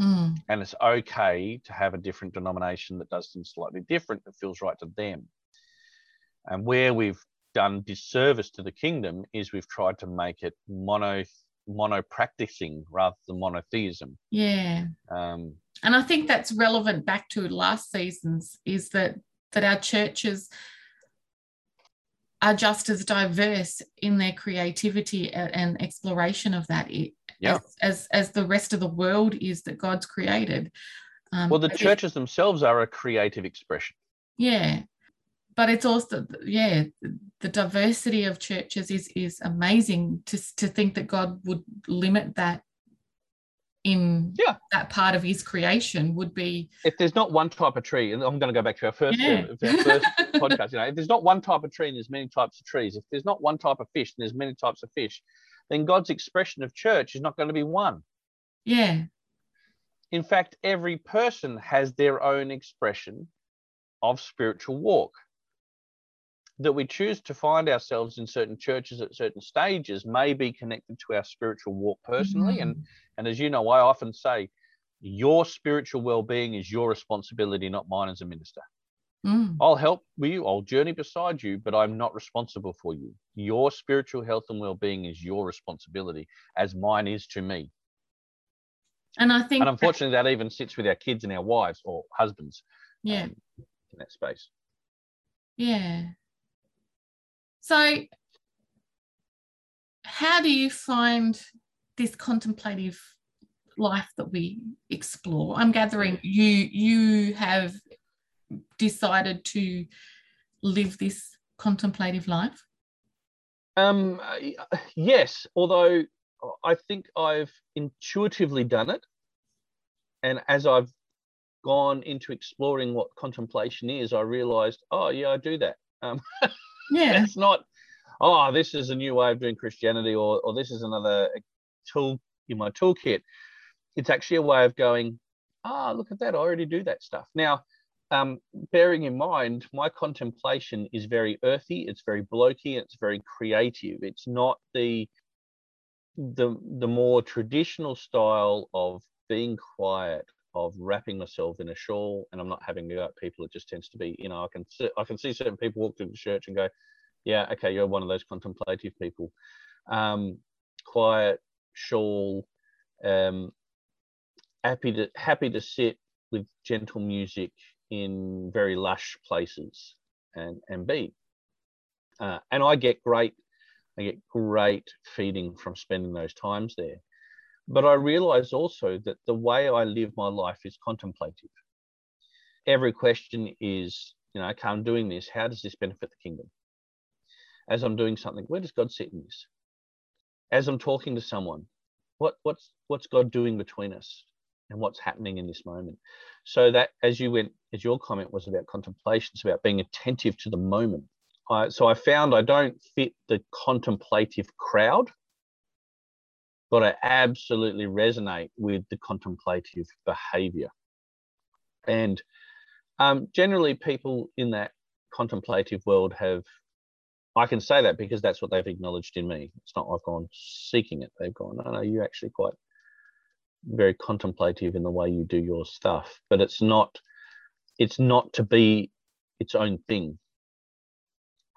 Mm. And it's okay to have a different denomination that does things slightly different that feels right to them. And where we've done disservice to the kingdom is we've tried to make it mono mono practicing rather than monotheism. Yeah. Um, and I think that's relevant back to last season's is that that our churches are just as diverse in their creativity and exploration of that yeah. as, as, as the rest of the world is that God's created. Um, well, the churches themselves are a creative expression. Yeah. But it's also, yeah, the diversity of churches is is amazing to, to think that God would limit that in Yeah. that part of his creation would be If there's not one type of tree, and I'm going to go back to our first, Yeah. uh, our first podcast, you know, if there's not one type of tree and there's many types of trees, if there's not one type of fish and there's many types of fish, then God's expression of church is not going to be one. yeah In fact, every person has their own expression of spiritual walk. That we choose to find ourselves in certain churches at certain stages may be connected to our spiritual walk personally. And and as you know, I often say, your spiritual well-being is your responsibility, not mine as a minister. Mm. I'll help you, I'll journey beside you, but I'm not responsible for you. Your spiritual health and well-being is your responsibility, as mine is to me. and I think And unfortunately, that even sits with our kids and our wives or husbands yeah um, in that space. Yeah. So, how do you find this contemplative life that we explore? I'm gathering you you have decided to live this contemplative life. Um, yes, although I think I've intuitively done it, and as I've gone into exploring what contemplation is, I realised, oh yeah, I do that. Um, Yeah. it's not, oh, this is a new way of doing Christianity, or or this is another tool in my toolkit. It's actually a way of going, ah, look at that, I already do that stuff. Now, um, bearing in mind, my contemplation is very earthy, it's very blokey, it's very creative. It's not the the the more traditional style of being quiet, of wrapping myself in a shawl, and I'm not having to go at people. It just tends to be, you know, I can see, I can see certain people walk through the church and go, yeah, okay, you're one of those contemplative people. Um, quiet, shawl, um, happy to happy to sit with gentle music in very lush places and and be. Uh, and I get great, I get great feeding from spending those times there. But I realize also that the way I live my life is contemplative. Every question is, you know, okay, I'm doing this. How does this benefit the kingdom? As I'm doing something, where does God sit in this? As I'm talking to someone, what what's what's God doing between us? and what's happening in this moment. So that as you went, as your comment was about contemplation, it's about being attentive to the moment. I, so I found I don't fit the contemplative crowd, but I absolutely resonate with the contemplative behavior. And um, generally, people in that contemplative world have, I can say that because that's what they've acknowledged in me. It's not I've gone seeking it. They've gone, no, no, you're actually quite very contemplative in the way you do your stuff but it's not it's not to be its own thing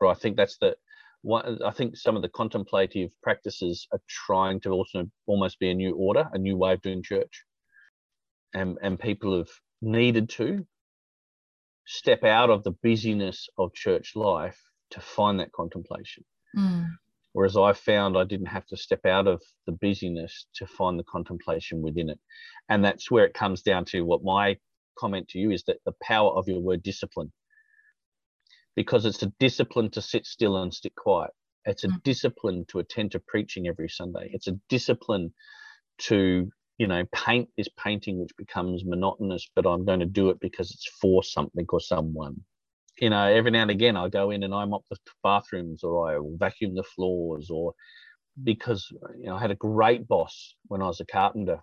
or i think that's the one i think some of the contemplative practices are trying to also almost be a new order a new way of doing church and and people have needed to step out of the busyness of church life to find that contemplation Mm. Whereas I found I didn't have to step out of the busyness to find the contemplation within it. And that's where it comes down to what my comment to you is that the power of your word discipline. Because it's a discipline to sit still and stick quiet. It's a Mm. discipline to attend to preaching every Sunday. It's a discipline to, you know, paint this painting which becomes monotonous, but I'm going to do it because it's for something or someone you know, every now and again I go in and I mop the bathrooms or I vacuum the floors or because you know I had a great boss when I was a carpenter.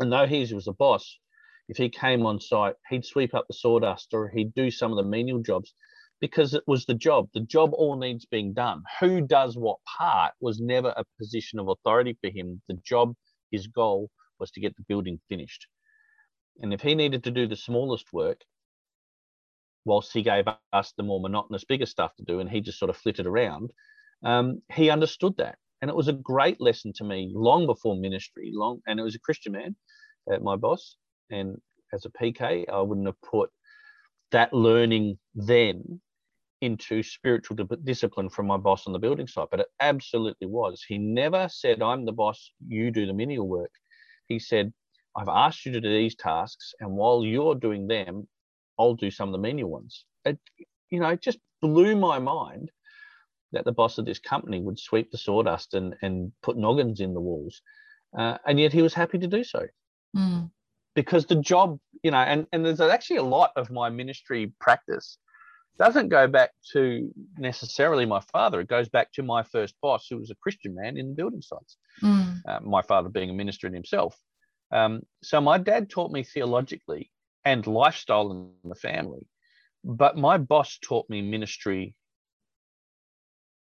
And though he was a boss, if he came on site, he'd sweep up the sawdust or he'd do some of the menial jobs because it was the job. The job all needs being done. Who does what part was never a position of authority for him. The job, his goal was to get the building finished. And if he needed to do the smallest work, whilst he gave us the more monotonous, bigger stuff to do, and he just sort of flitted around, um, he understood that. And it was a great lesson to me long before ministry, long, and it was a Christian man, uh, my boss. And as a PK, I wouldn't have put that learning then into spiritual discipline from my boss on the building site, but it absolutely was. He never said, I'm the boss, you do the menial work. He said, I've asked you to do these tasks, and while you're doing them, I'll do some of the menial ones. It, you know, it just blew my mind that the boss of this company would sweep the sawdust and, and put noggins in the walls. Uh, and yet he was happy to do so. Mm. Because the job, you know, and, and there's actually a lot of my ministry practice doesn't go back to necessarily my father. It goes back to my first boss, who was a Christian man in the building sites. Mm. Uh, my father being a minister in himself. Um, so my dad taught me theologically and lifestyle in the family, but my boss taught me ministry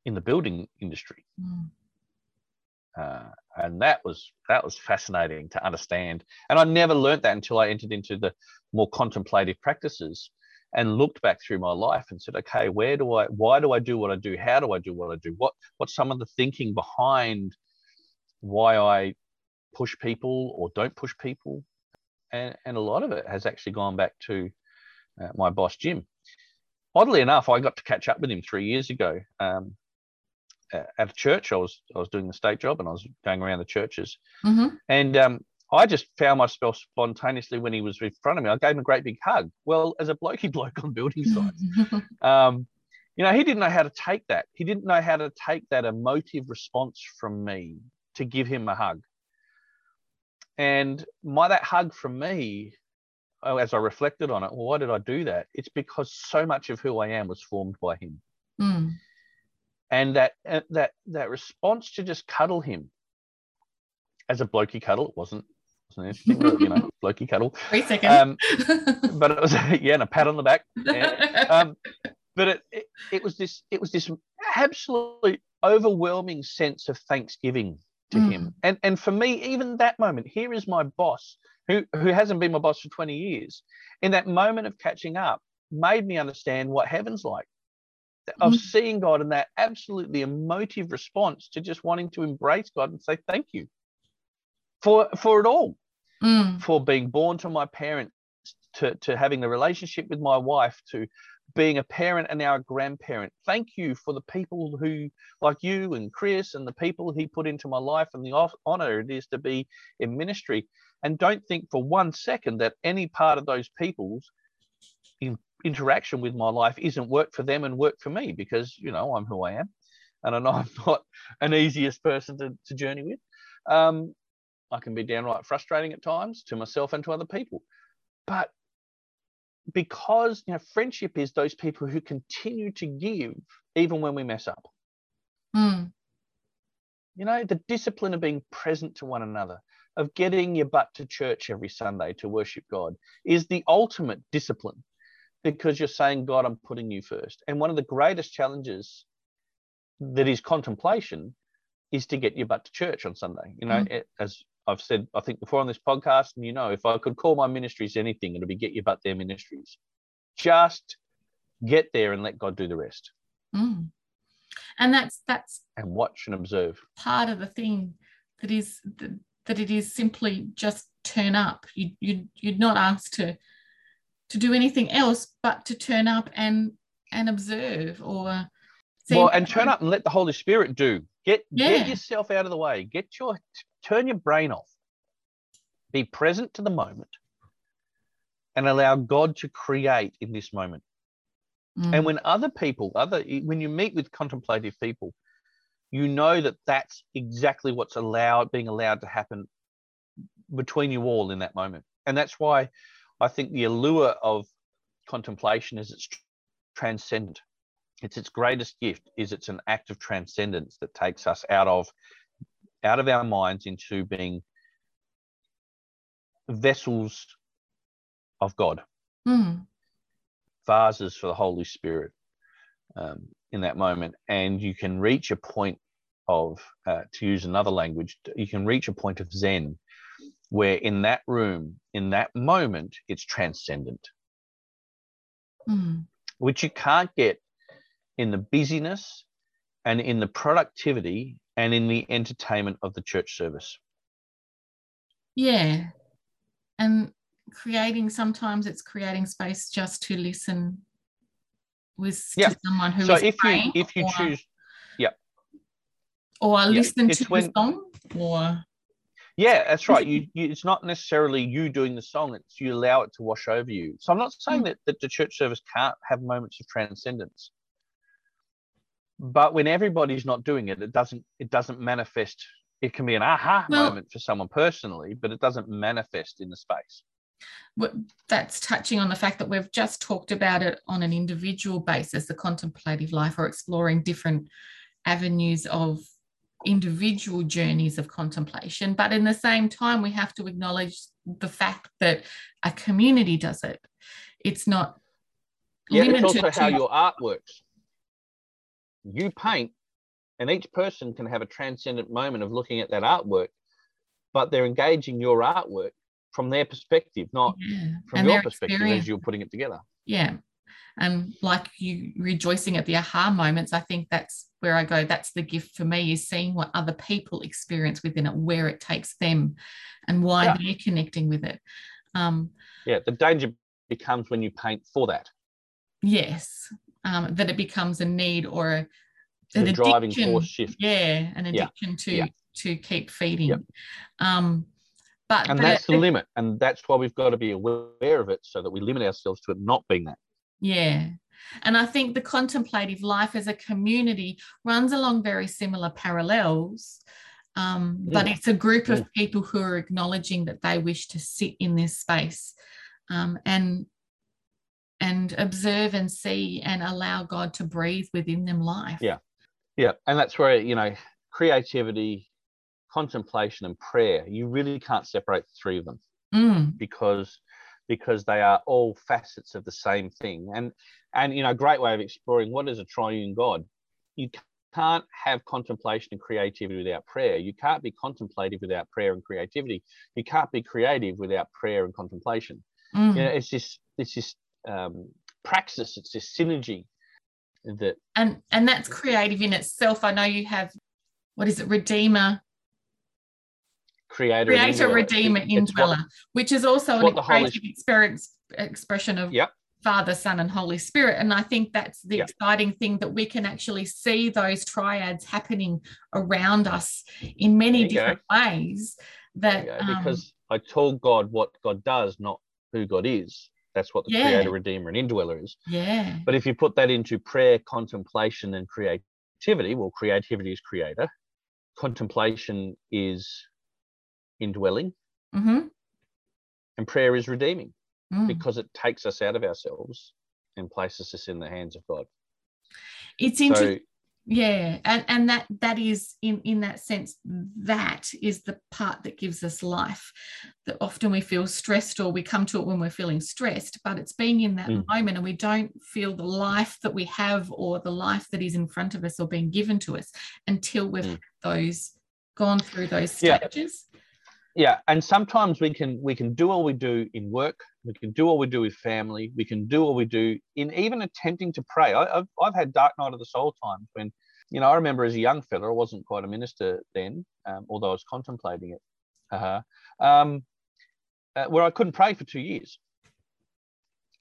in the building industry. Mm. Uh, and that was that was fascinating to understand. And I never learnt that until I entered into the more contemplative practices and looked back through my life and said, okay, where do I, why do I do what I do? How do I do what I do? What, what's some of the thinking behind why I push people or don't push people? And, and a lot of it has actually gone back to uh, my boss, Jim. Oddly enough, I got to catch up with him three years ago um, at a church. I was I was doing the state job and I was going around the churches, Mm-hmm. and um, I just found myself spontaneously when he was in front of me. I gave him a great big hug. Well, as a blokey bloke on building sites, um, you know, he didn't know how to take that. He didn't know how to take that emotive response from me to give him a hug. And my that hug from me, oh, as I reflected on it, well, why did I do that? It's because so much of who I am was formed by him, Mm. and that uh, that that response to just cuddle him as a blokey cuddle, it wasn't wasn't anything, you know, blokey cuddle. Three seconds. Um, but it was yeah, and a pat on the back. Yeah. Um, but it, it it was this it was this absolutely overwhelming sense of thanksgiving to Mm. him. And and for me, even that moment, here is my boss who who hasn't been my boss for 20 years. In that moment of catching up, made me understand what heaven's like. Of Mm. seeing God and that absolutely emotive response to just wanting to embrace God and say thank you for for it all Mm. for being born to my parents, to, to having the relationship with my wife, to being a parent and now a grandparent. Thank you for the people who, like you and Chris, and the people he put into my life and the honor it is to be in ministry. And don't think for one second that any part of those people's in, interaction with my life isn't work for them and work for me because, you know, I'm who I am. And I know I'm not an easiest person to, to journey with. Um, I can be downright frustrating at times to myself and to other people. But because you know, friendship is those people who continue to give even when we mess up. Mm. You know, the discipline of being present to one another, of getting your butt to church every Sunday to worship God, is the ultimate discipline because you're saying, God, I'm putting you first. And one of the greatest challenges that is contemplation is to get your butt to church on Sunday. You know, Mm. as I've said, I think before on this podcast, and you know, if I could call my ministries anything, it'd be get your butt there ministries. Just get there and let God do the rest Mm. And that's that's and watch and observe. part of the thing that is that, that it is simply just turn up. You you you're not asked to to do anything else but to turn up and and observe or see- well, and turn up and let the Holy Spirit do. Get Yeah. get yourself out of the way. Get your turn your brain off. Be present to the moment and allow God to create in this moment. Mm. And when other people, other when you meet with contemplative people, you know that that's exactly what's allowed being allowed to happen between you all in that moment. And that's why I think the allure of contemplation is it's transcendent. It's its greatest gift is it's an act of transcendence that takes us out of out of our minds into being vessels of God Mm. vases for the Holy Spirit um, in that moment. And you can reach a point of, uh, to use another language, you can reach a point of Zen where in that room, in that moment, it's transcendent, Mm. which you can't get in the busyness and in the productivity and in the entertainment of the church service. Yeah. And creating sometimes it's creating space just to listen with Yeah. to someone who is so if you if you or, choose yeah or listen to when- the song or Yeah, that's right. You, you, it's not necessarily you doing the song; it's you allow it to wash over you. So I'm not saying mm. that, that the church service can't have moments of transcendence, but when everybody's not doing it, it doesn't it doesn't manifest. It can be an aha well, moment for someone personally, but it doesn't manifest in the space. That's touching on the fact that we've just talked about it on an individual basis, the contemplative life, or exploring different avenues of individual journeys of contemplation, but in the same time, we have to acknowledge the fact that a community does it. It's not yeah, limited it's also to... how your art works. You paint, and each person can have a transcendent moment of looking at that artwork, but they're engaging your artwork from their perspective, not yeah. from and your perspective experience. as you're putting it together. Yeah. And like you rejoicing at the aha moments, I think that's where I go. That's the gift for me is seeing what other people experience within it, where it takes them, and why yeah. they're connecting with it. Um, yeah, the danger becomes when you paint for that. Yes, um, that it becomes a need or a, an the driving force shift. Yeah, an addiction yeah. to yeah. to keep feeding. Um, but and but that's it, the limit, and that's why we've got to be aware of it, so that we limit ourselves to it not being that. Yeah. And I think the contemplative life as a community runs along very similar parallels. Um, but it's a group of people who are acknowledging that they wish to sit in this space um, and and observe and see and allow God to breathe within them life. Yeah, yeah, and that's where you know creativity, contemplation, and prayer. You really can't separate the three of them mm. because because they are all facets of the same thing. And and you know, a great way of exploring what is a triune God. You can't have contemplation and creativity without prayer. You can't be contemplative without prayer and creativity. You can't be creative without prayer and contemplation. Mm. You know, it's just it's this um, praxis. It's this synergy that and and that's creative in itself. I know you have what is it, Redeemer creator, creator, redeemer, indweller, what, which is also an creative experience expression of yep. Father, Son, and Holy Spirit. And I think that's the yep. exciting thing that we can actually see those triads happening around us in many different go. ways. That um, because I told God what God does, not who God is. That's what the yeah. creator, redeemer, and indweller is. Yeah. But if you put that into prayer, contemplation, and creativity, well, creativity is creator, contemplation is indwelling. Mm-hmm. And prayer is redeeming mm. because it takes us out of ourselves and places us in the hands of God. It's interesting. So, yeah, and and that that is in in that sense that is the part that gives us life. That often we feel stressed or we come to it when we're feeling stressed, but it's being in that mm. moment and we don't feel the life that we have or the life that is in front of us or being given to us until we've mm. those gone through those stages. Yeah yeah and sometimes we can we can do all we do in work we can do all we do with family we can do all we do in even attempting to pray. I, have I've had dark night of the soul times when you know i remember as a young fella i wasn't quite a minister then um, although i was contemplating it uh-huh, um, uh, where i couldn't pray for two years.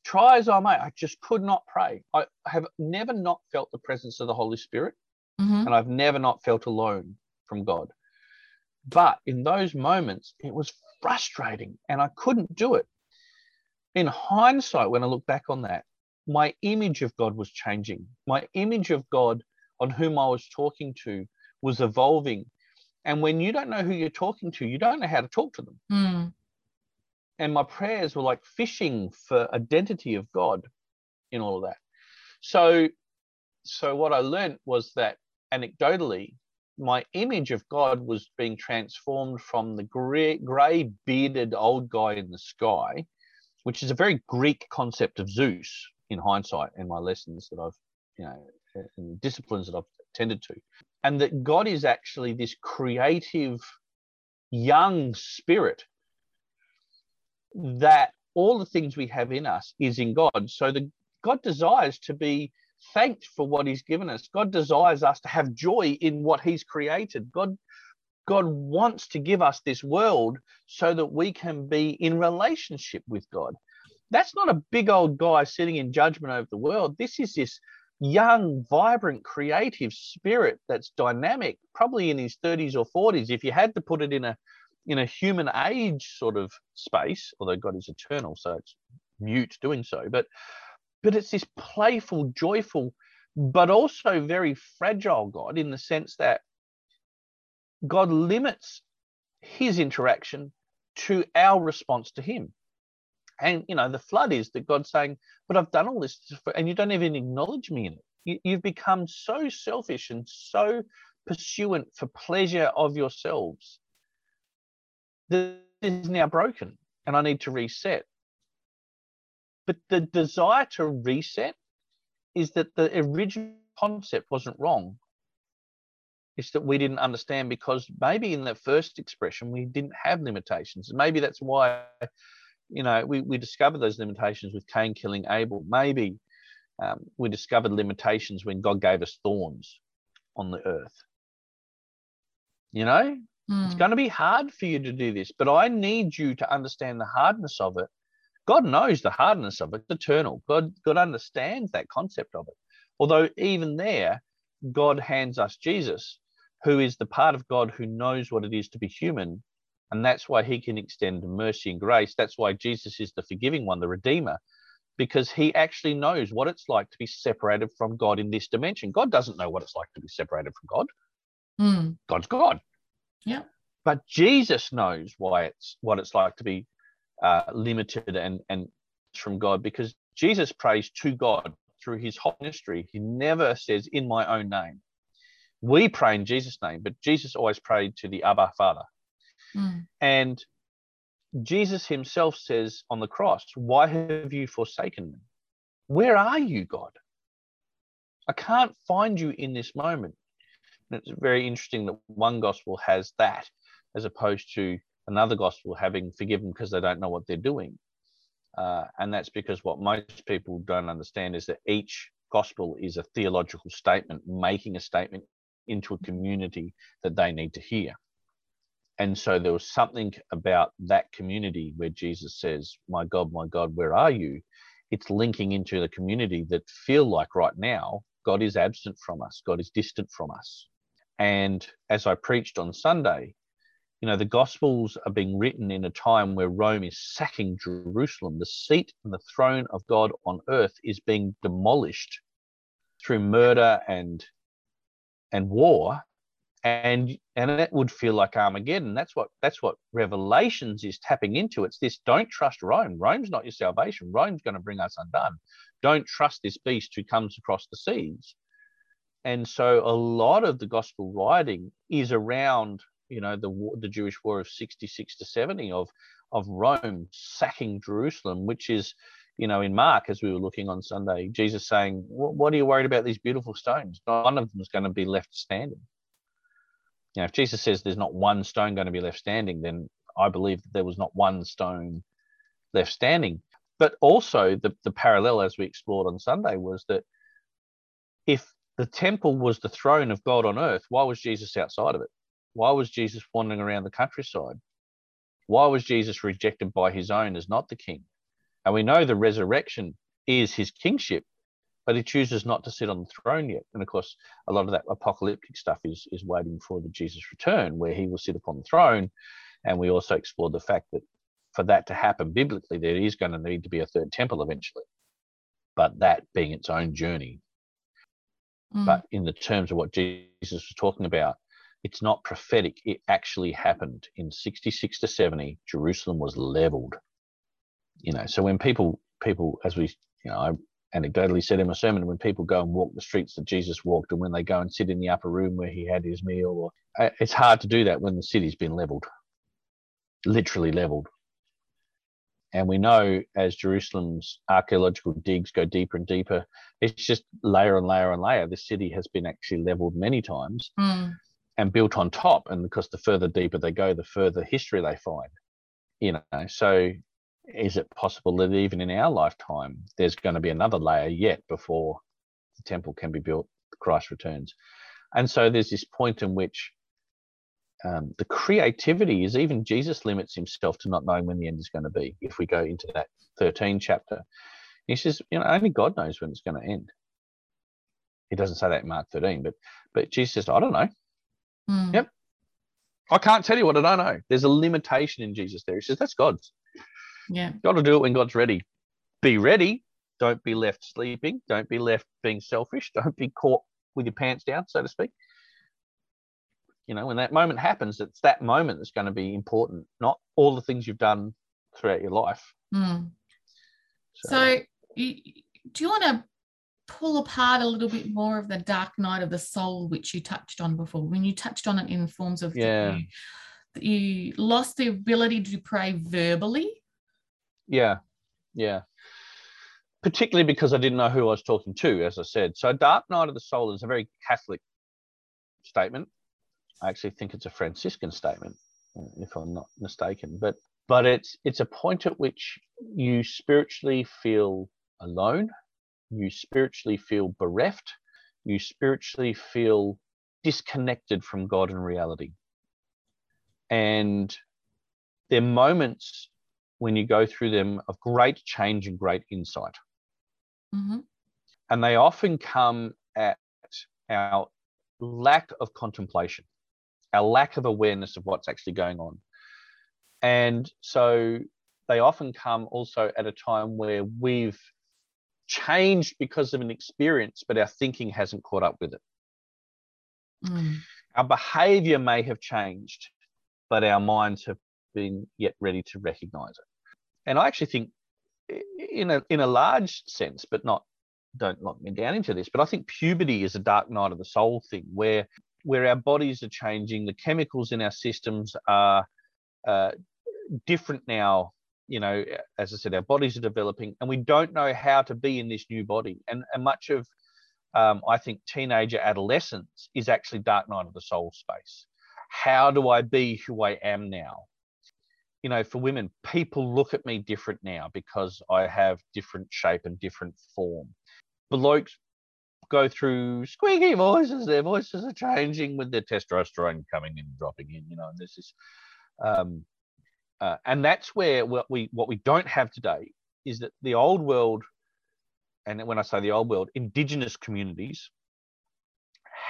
Try as i may i just could not pray. I have never not felt the presence of the holy spirit mm-hmm. and i've never not felt alone from god but in those moments, it was frustrating and I couldn't do it. In hindsight, when I look back on that, my image of God was changing. My image of God on whom I was talking to was evolving. And when you don't know who you're talking to, you don't know how to talk to them. Mm. And my prayers were like fishing for identity of God in all of that. So, so what I learned was that anecdotally, my image of God was being transformed from the gray, gray bearded old guy in the sky, which is a very Greek concept of Zeus in hindsight in my lessons that I've, you know, in disciplines that I've tended to. And that God is actually this creative young spirit that all the things we have in us is in God. So the God desires to be thanked for what he's given us. God desires us to have joy in what he's created. God God wants to give us this world so that we can be in relationship with God. That's not a big old guy sitting in judgment over the world. This is this young, vibrant, creative spirit that's dynamic, probably in his 30s or 40s. If you had to put it in a in a human age sort of space, although God is eternal, so it's mute doing so, but but it's this playful, joyful, but also very fragile God in the sense that God limits his interaction to our response to him. And you know, the flood is that God's saying, But I've done all this, for, and you don't even acknowledge me in it. You, you've become so selfish and so pursuant for pleasure of yourselves. This is now broken, and I need to reset. But the desire to reset is that the original concept wasn't wrong. It's that we didn't understand because maybe in the first expression we didn't have limitations. Maybe that's why, you know, we, we discovered those limitations with Cain killing Abel. Maybe um, we discovered limitations when God gave us thorns on the earth. You know, mm. it's hmm. going to be hard for you to do this, but I need you to understand the hardness of it. God knows the hardness of it, it's eternal. God, God understands that concept of it. Although, even there, God hands us Jesus, who is the part of God who knows what it is to be human. And that's why he can extend mercy and grace. That's why Jesus is the forgiving one, the Redeemer, because he actually knows what it's like to be separated from God in this dimension. God doesn't know what it's like to be separated from God. Mm. God's God. Yeah. But Jesus knows why it's what it's like to be uh, limited and and from God because Jesus prays to God through his whole ministry. He never says in my own name. We pray in Jesus' name, but Jesus always prayed to the Abba Father. Mm. And Jesus himself says on the cross, Why have you forsaken me? Where are you, God? I can't find you in this moment. And it's very interesting that one gospel has that as opposed to another gospel having forgiven because they don't know what they're doing. Uh, and that's because what most people don't understand is that each gospel is a theological statement, making a statement into a community that they need to hear. And so there was something about that community where Jesus says, My God, my God, where are you? It's linking into the community that feel like right now God is absent from us, God is distant from us. And as I preached on Sunday, you know, the Gospels are being written in a time where Rome is sacking Jerusalem. The seat and the throne of God on earth is being demolished through murder and and war. And and it would feel like Armageddon. That's what that's what Revelations is tapping into. It's this don't trust Rome. Rome's not your salvation. Rome's going to bring us undone. Don't trust this beast who comes across the seas and so a lot of the gospel writing is around you know the the Jewish war of 66 to 70 of of Rome sacking Jerusalem which is you know in Mark as we were looking on Sunday Jesus saying what are you worried about these beautiful stones none of them is going to be left standing you know if Jesus says there's not one stone going to be left standing then I believe that there was not one stone left standing but also the the parallel as we explored on Sunday was that if the temple was the throne of God on earth. Why was Jesus outside of it? Why was Jesus wandering around the countryside? Why was Jesus rejected by his own as not the king? And we know the resurrection is his kingship, but he chooses not to sit on the throne yet. And of course, a lot of that apocalyptic stuff is, is waiting for the Jesus return, where he will sit upon the throne. And we also explored the fact that for that to happen biblically, there is going to need to be a third temple eventually. But that being its own journey, Mm. But in the terms of what Jesus was talking about, it's not prophetic. It actually happened in 66 to 70. Jerusalem was leveled. You know, so when people, people, as we, you know, I anecdotally said in my sermon, when people go and walk the streets that Jesus walked, and when they go and sit in the upper room where he had his meal, or, it's hard to do that when the city's been leveled, literally leveled. And we know as Jerusalem's archaeological digs go deeper and deeper, it's just layer and layer and layer. The city has been actually leveled many times mm. And built on top. And because the further deeper they go, the further history they find. You know, so is it possible that even in our lifetime there's going to be another layer yet before the temple can be built, Christ returns? And so there's this point in which um, the creativity is even Jesus limits himself to not knowing when the end is going to be. If we go into that 13 chapter, he says, you know, only God knows when it's going to end. He doesn't say that in Mark 13, but but Jesus says, I don't know. Mm. Yep. I can't tell you what I don't know. There's a limitation in Jesus there. He says, that's God's. Yeah. Got to do it when God's ready. Be ready. Don't be left sleeping. Don't be left being selfish. Don't be caught with your pants down, so to speak. You know, when that moment happens, it's that moment that's going to be important, not all the things you've done throughout your life. Mm. So, so you, do you want to pull apart a little bit more of the dark night of the soul, which you touched on before? When you touched on it in forms of yeah. you, you lost the ability to pray verbally. Yeah, yeah. Particularly because I didn't know who I was talking to, as I said. So, dark night of the soul is a very Catholic statement. I actually think it's a Franciscan statement, uh, if I'm not mistaken. But but it's it's a point at which you spiritually feel alone you spiritually feel bereft you spiritually feel disconnected from god and reality. And there are moments when you go through them of great change and great insight. Mm-hmm. and they often come at our lack of contemplation our lack of awareness of what's actually going on. And so they often come also at a time where we've changed because of an experience, but our thinking hasn't caught up with it. Mm. Our behavior may have changed, but our minds have been yet ready to recognize it. And I actually think in a in a large sense, but not don't lock me down into this, but I think puberty is a dark night of the soul thing where where our bodies are changing, the chemicals in our systems are uh, different now you know as i said our bodies are developing and we don't know how to be in this new body. And, and much of um, i think teenager adolescence is actually dark night of the soul space. How do i be who i am now? You know for women people look at me different now because i have different shape and different form. Blokes go through squeaky voices their voices are changing with their testosterone coming in dropping in you know and this is um, uh, and that's where what we what we don't have today is that the old world, and when I say the old world, indigenous communities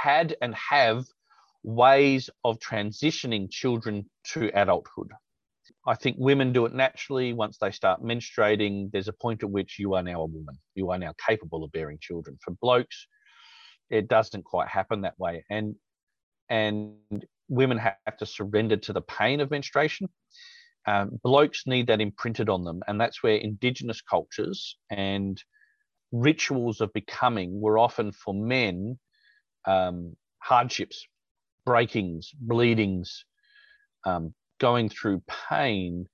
had and have ways of transitioning children to adulthood. I think women do it naturally once they start menstruating. There's a point at which you are now a woman. You are now capable of bearing children. For blokes, it doesn't quite happen that way, and and women have to surrender to the pain of menstruation um, blokes need that imprinted on them. And that's where indigenous cultures and rituals of becoming were often for men um, hardships, breakings, bleedings, um, going through pain,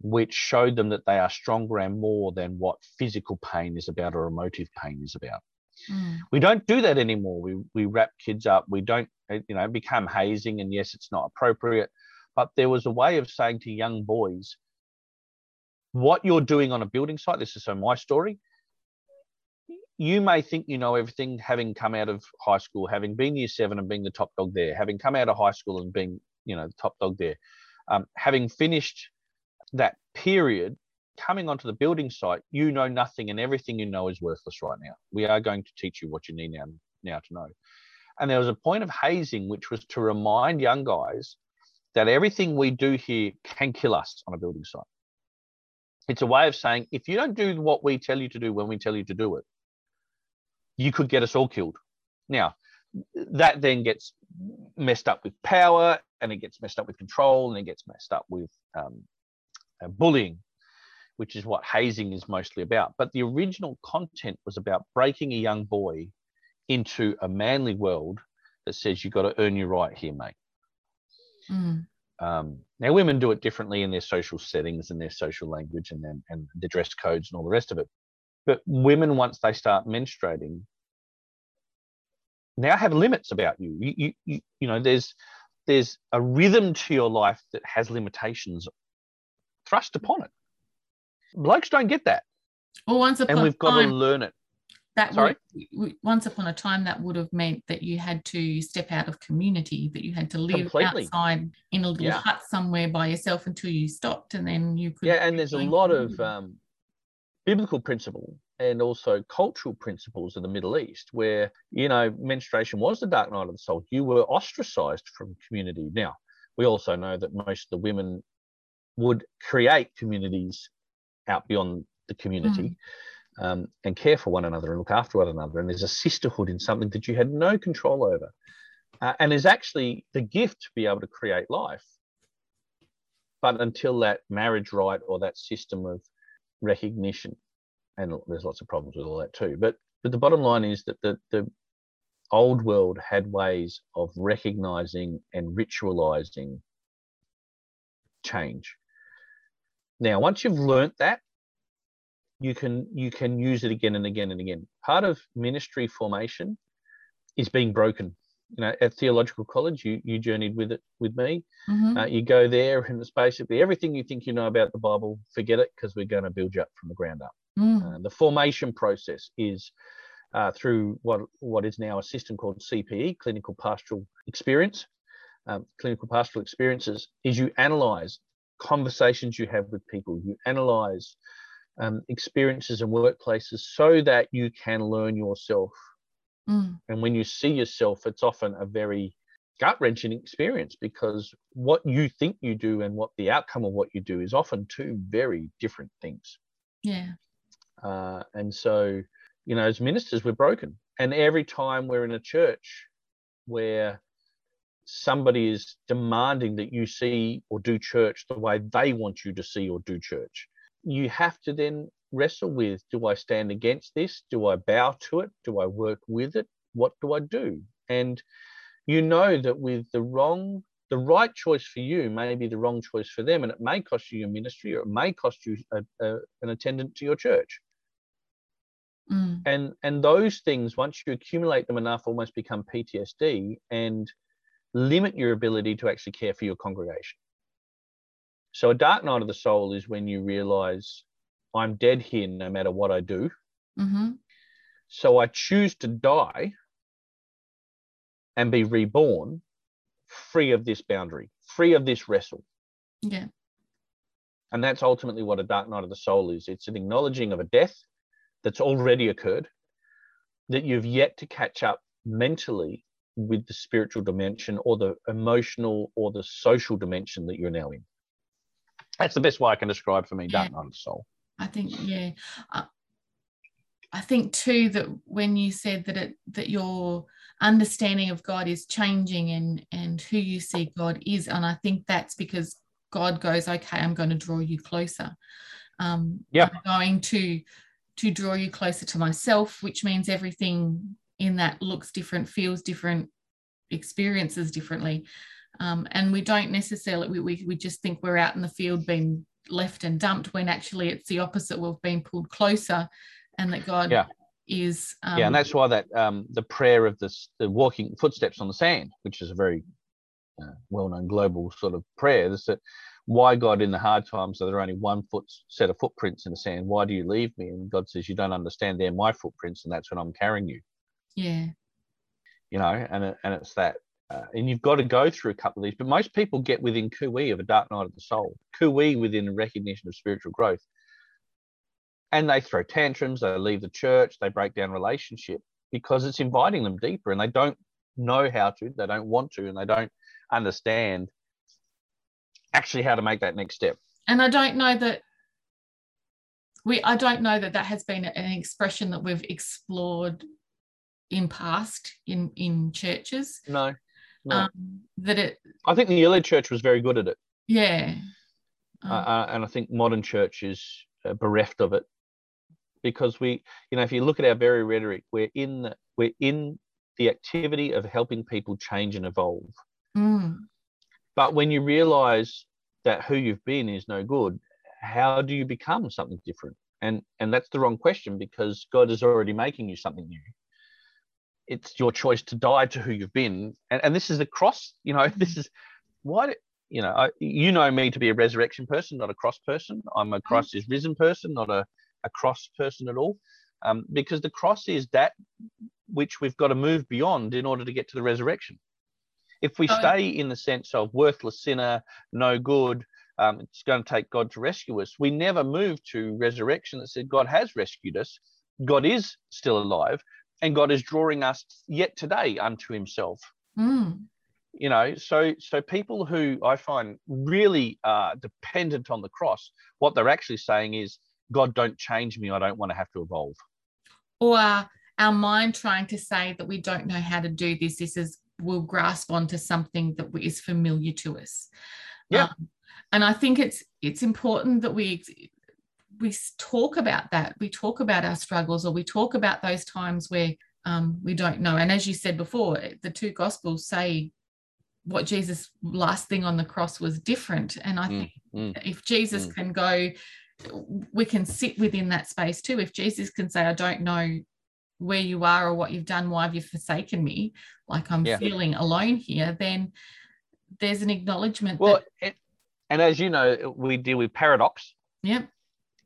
which showed them that they are stronger and more than what physical pain is about or emotive pain is about. Mm. We don't do that anymore. We, we wrap kids up. We don't, you know, become hazing. And yes, it's not appropriate but there was a way of saying to young boys, what you're doing on a building site, this is so my story. You may think you know everything, having come out of high school, having been year seven and being the top dog there, having come out of high school and being, you know, the top dog there, um, having finished that period, coming onto the building site, you know nothing and everything you know is worthless right now. We are going to teach you what you need now, now to know. And there was a point of hazing, which was to remind young guys that everything we do here can kill us on a building site. It's a way of saying if you don't do what we tell you to do when we tell you to do it, you could get us all killed. Now, that then gets messed up with power and it gets messed up with control and it gets messed up with um, uh, bullying, which is what hazing is mostly about. But the original content was about breaking a young boy into a manly world that says you've got to earn your right here, mate. Mm. Um, now, women do it differently in their social settings and their social language and then and the dress codes and all the rest of it. But women, once they start menstruating, now have limits about you. You, you, you, you know, there's there's a rhythm to your life that has limitations thrust upon it. Blokes don't get that. Well, once upon and we've got time, to learn it that Sorry? Would, once upon a time that would have meant that you had to step out of community that you had to live Completely. outside in a little yeah. hut somewhere by yourself until you stopped and then you could yeah and there's a lot of um, biblical principle and also cultural principles of the middle east where you know menstruation was the dark night of the soul you were ostracized from community now we also know that most of the women would create communities out beyond the community mm. Um, and care for one another and look after one another. And there's a sisterhood in something that you had no control over. Uh, and is actually the gift to be able to create life. But until that marriage right or that system of recognition, and there's lots of problems with all that too. But but the bottom line is that the the old world had ways of recognizing and ritualizing change. Now, once you've learnt that, you can you can use it again and again and again. Part of ministry formation is being broken. You know, at theological college, you you journeyed with it with me. Mm-hmm. Uh, you go there, and it's basically everything you think you know about the Bible. Forget it, because we're going to build you up from the ground up. Mm. Uh, the formation process is uh, through what what is now a system called CPE, Clinical Pastoral Experience. Um, clinical pastoral experiences is you analyze conversations you have with people, you analyze um, experiences and workplaces so that you can learn yourself. Mm. And when you see yourself, it's often a very gut wrenching experience because what you think you do and what the outcome of what you do is often two very different things. Yeah. Uh, and so, you know, as ministers, we're broken. And every time we're in a church where somebody is demanding that you see or do church the way they want you to see or do church, you have to then wrestle with do I stand against this? Do I bow to it? Do I work with it? What do I do? And you know that with the wrong, the right choice for you may be the wrong choice for them, and it may cost you your ministry or it may cost you a, a, an attendant to your church. Mm. And and those things, once you accumulate them enough, almost become PTSD and limit your ability to actually care for your congregation. So a dark night of the soul is when you realize I'm dead here no matter what I do. Mm-hmm. So I choose to die and be reborn free of this boundary, free of this wrestle. Yeah. And that's ultimately what a dark night of the soul is. It's an acknowledging of a death that's already occurred that you've yet to catch up mentally with the spiritual dimension or the emotional or the social dimension that you're now in. That's the best way I can describe for me dark night of the soul. I think, yeah. Uh, I think too that when you said that it that your understanding of God is changing and and who you see God is, and I think that's because God goes, okay, I'm going to draw you closer. Um, yeah, I'm going to to draw you closer to myself, which means everything in that looks different, feels different, experiences differently. Um, and we don't necessarily, we, we, we just think we're out in the field being left and dumped when actually it's the opposite. We've been pulled closer and that God yeah. is. Um, yeah, and that's why that um, the prayer of this, the walking footsteps on the sand, which is a very uh, well-known global sort of prayer, is that why God in the hard times are there only one foot set of footprints in the sand? Why do you leave me? And God says, You don't understand, they're my footprints, and that's when I'm carrying you. Yeah. You know, and and it's that. Uh, and you've got to go through a couple of these, but most people get within cooee of a dark night of the soul, cooee within recognition of spiritual growth. And they throw tantrums, they leave the church, they break down relationship because it's inviting them deeper and they don't know how to, they don't want to, and they don't understand actually how to make that next step. And I don't know that we I don't know that that has been an expression that we've explored in past in in churches. No. Um, that it I think the early church was very good at it. Yeah. Um, uh, uh, and I think modern church is uh, bereft of it because we, you know, if you look at our very rhetoric, we're in the, we're in the activity of helping people change and evolve. Mm. But when you realize that who you've been is no good, how do you become something different? And and that's the wrong question because God is already making you something new. It's your choice to die to who you've been. And, and this is the cross, you know, this is why you know, I, you know me to be a resurrection person, not a cross person. I'm a Christ is risen person, not a, a cross person at all. Um, because the cross is that which we've got to move beyond in order to get to the resurrection. If we oh, stay in the sense of worthless sinner, no good, um, it's going to take God to rescue us. We never move to resurrection that said God has rescued us. God is still alive, and God is drawing us yet today unto Himself. Mm. you know so so people who i find really uh dependent on the cross what they're actually saying is god don't change me. I don't want to have to evolve. Or our mind trying to say that we don't know how to do this. This is we'll grasp onto something that is familiar to us. Yeah. Um, and i think it's it's important that we we talk about that we talk about our struggles or we talk about those times where um, we don't know and as you said before the two gospels say what Jesus last thing on the cross was different. And I mm, think mm, if Jesus mm. can go, we can sit within that space too. If Jesus can say, I don't know where you are or what you've done, why have you forsaken me? Like I'm yeah. feeling alone here, then there's an acknowledgement. Well, that, and as you know, we deal with paradox. Yep.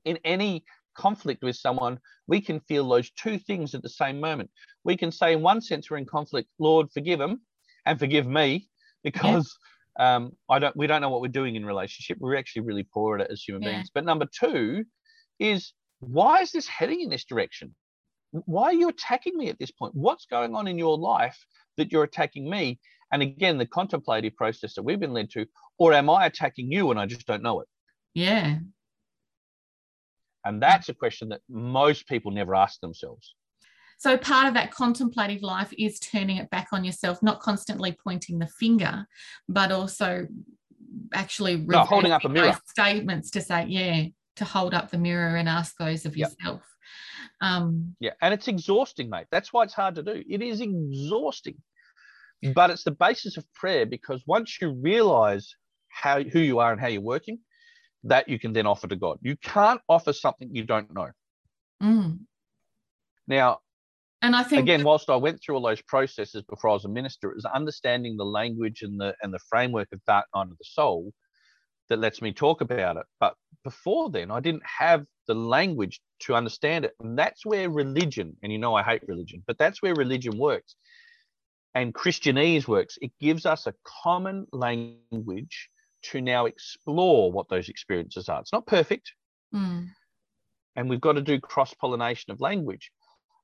In any conflict with someone, we can feel those two things at the same moment. We can say, in one sense, we're in conflict, Lord, forgive them and forgive me because yeah. um, I don't we don't know what we're doing in relationship. We're actually really poor at it as human yeah. beings. But number two is why is this heading in this direction? Why are you attacking me at this point? What's going on in your life that you're attacking me? And again, the contemplative process that we've been led to, or am I attacking you and I just don't know it? Yeah. And that's a question that most people never ask themselves. So part of that contemplative life is turning it back on yourself, not constantly pointing the finger, but also actually no, holding up a mirror statements to say, yeah, to hold up the mirror and ask those of yep. yourself. Um, yeah, and it's exhausting, mate. That's why it's hard to do. It is exhausting, but it's the basis of prayer because once you realize how who you are and how you're working, that you can then offer to God. You can't offer something you don't know. Mm. Now, and I think again, whilst I went through all those processes before I was a minister, it was understanding the language and the and the framework of Dark Night of the Soul that lets me talk about it. But before then, I didn't have the language to understand it. And that's where religion, and you know I hate religion, but that's where religion works. And Christianese works. It gives us a common language to now explore what those experiences are. It's not perfect. Mm. And we've got to do cross pollination of language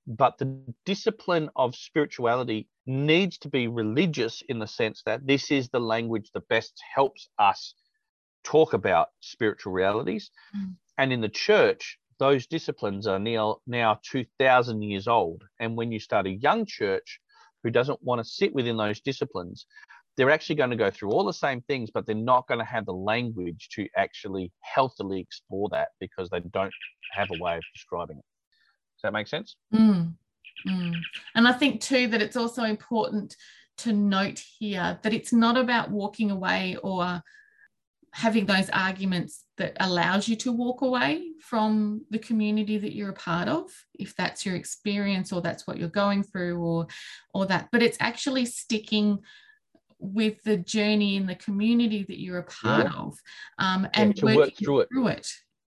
but the discipline of spirituality needs to be religious in the sense that this is the language that best helps us talk about spiritual realities. Mm. And in the church, those disciplines are now, now 2,000 years old. And when you start a young church who doesn't want to sit within those disciplines, they're actually going to go through all the same things, but they're not going to have the language to actually healthily explore that because they don't have a way of describing it Does that make sense? Mm, mm. And I think too that it's also important to note here that it's not about walking away or having those arguments that allows you to walk away from the community that you're a part of if that's your experience or that's what you're going through or or that but it's actually sticking with the journey in the community that you're a part yeah. of um, and yeah, work through it. through it.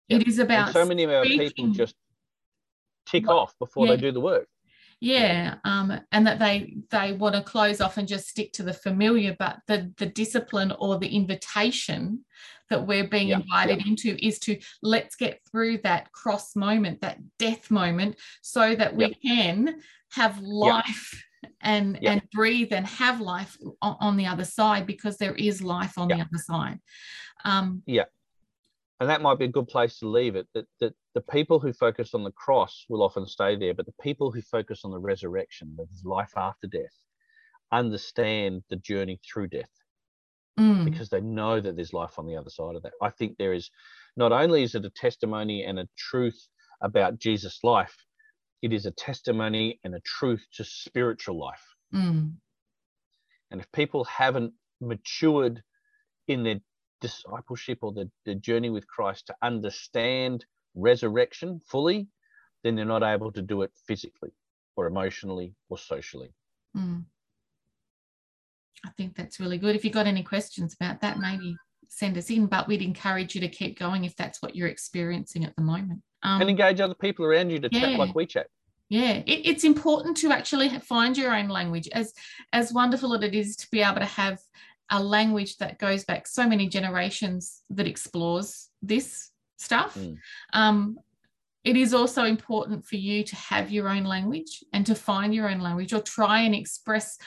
It is about and so many of our people just tick off before yeah. they do the work yeah um, and that they they want to close off and just stick to the familiar but the the discipline or the invitation that we're being yeah, invited yeah. into is to let's get through that cross moment that death moment so that we can have life and and breathe and have life on, on, the other side because there is life on the other side. Um, yeah. And that might be a good place to leave it that, that the people who focus on the cross will often stay there but the people who focus on the resurrection the life after death understand the journey through death mm. because they know that there's life on the other side of that. I think there is not only is it a testimony and a truth about jesus life it is a testimony and a truth to spiritual life mm. and if people haven't matured in their discipleship or the, the journey with Christ to understand resurrection fully, then they're not able to do it physically or emotionally or socially. Mm. I think that's really good. If you've got any questions about that, maybe send us in, but we'd encourage you to keep going if that's what you're experiencing at the moment. Um, and engage other people around you to yeah. chat like we chat. Yeah, it, it's important to actually find your own language. As as wonderful as it is to be able to have a language that goes back so many generations that explores this stuff. Mm. Um, it is also important for you to have your own language and to find your own language or try and express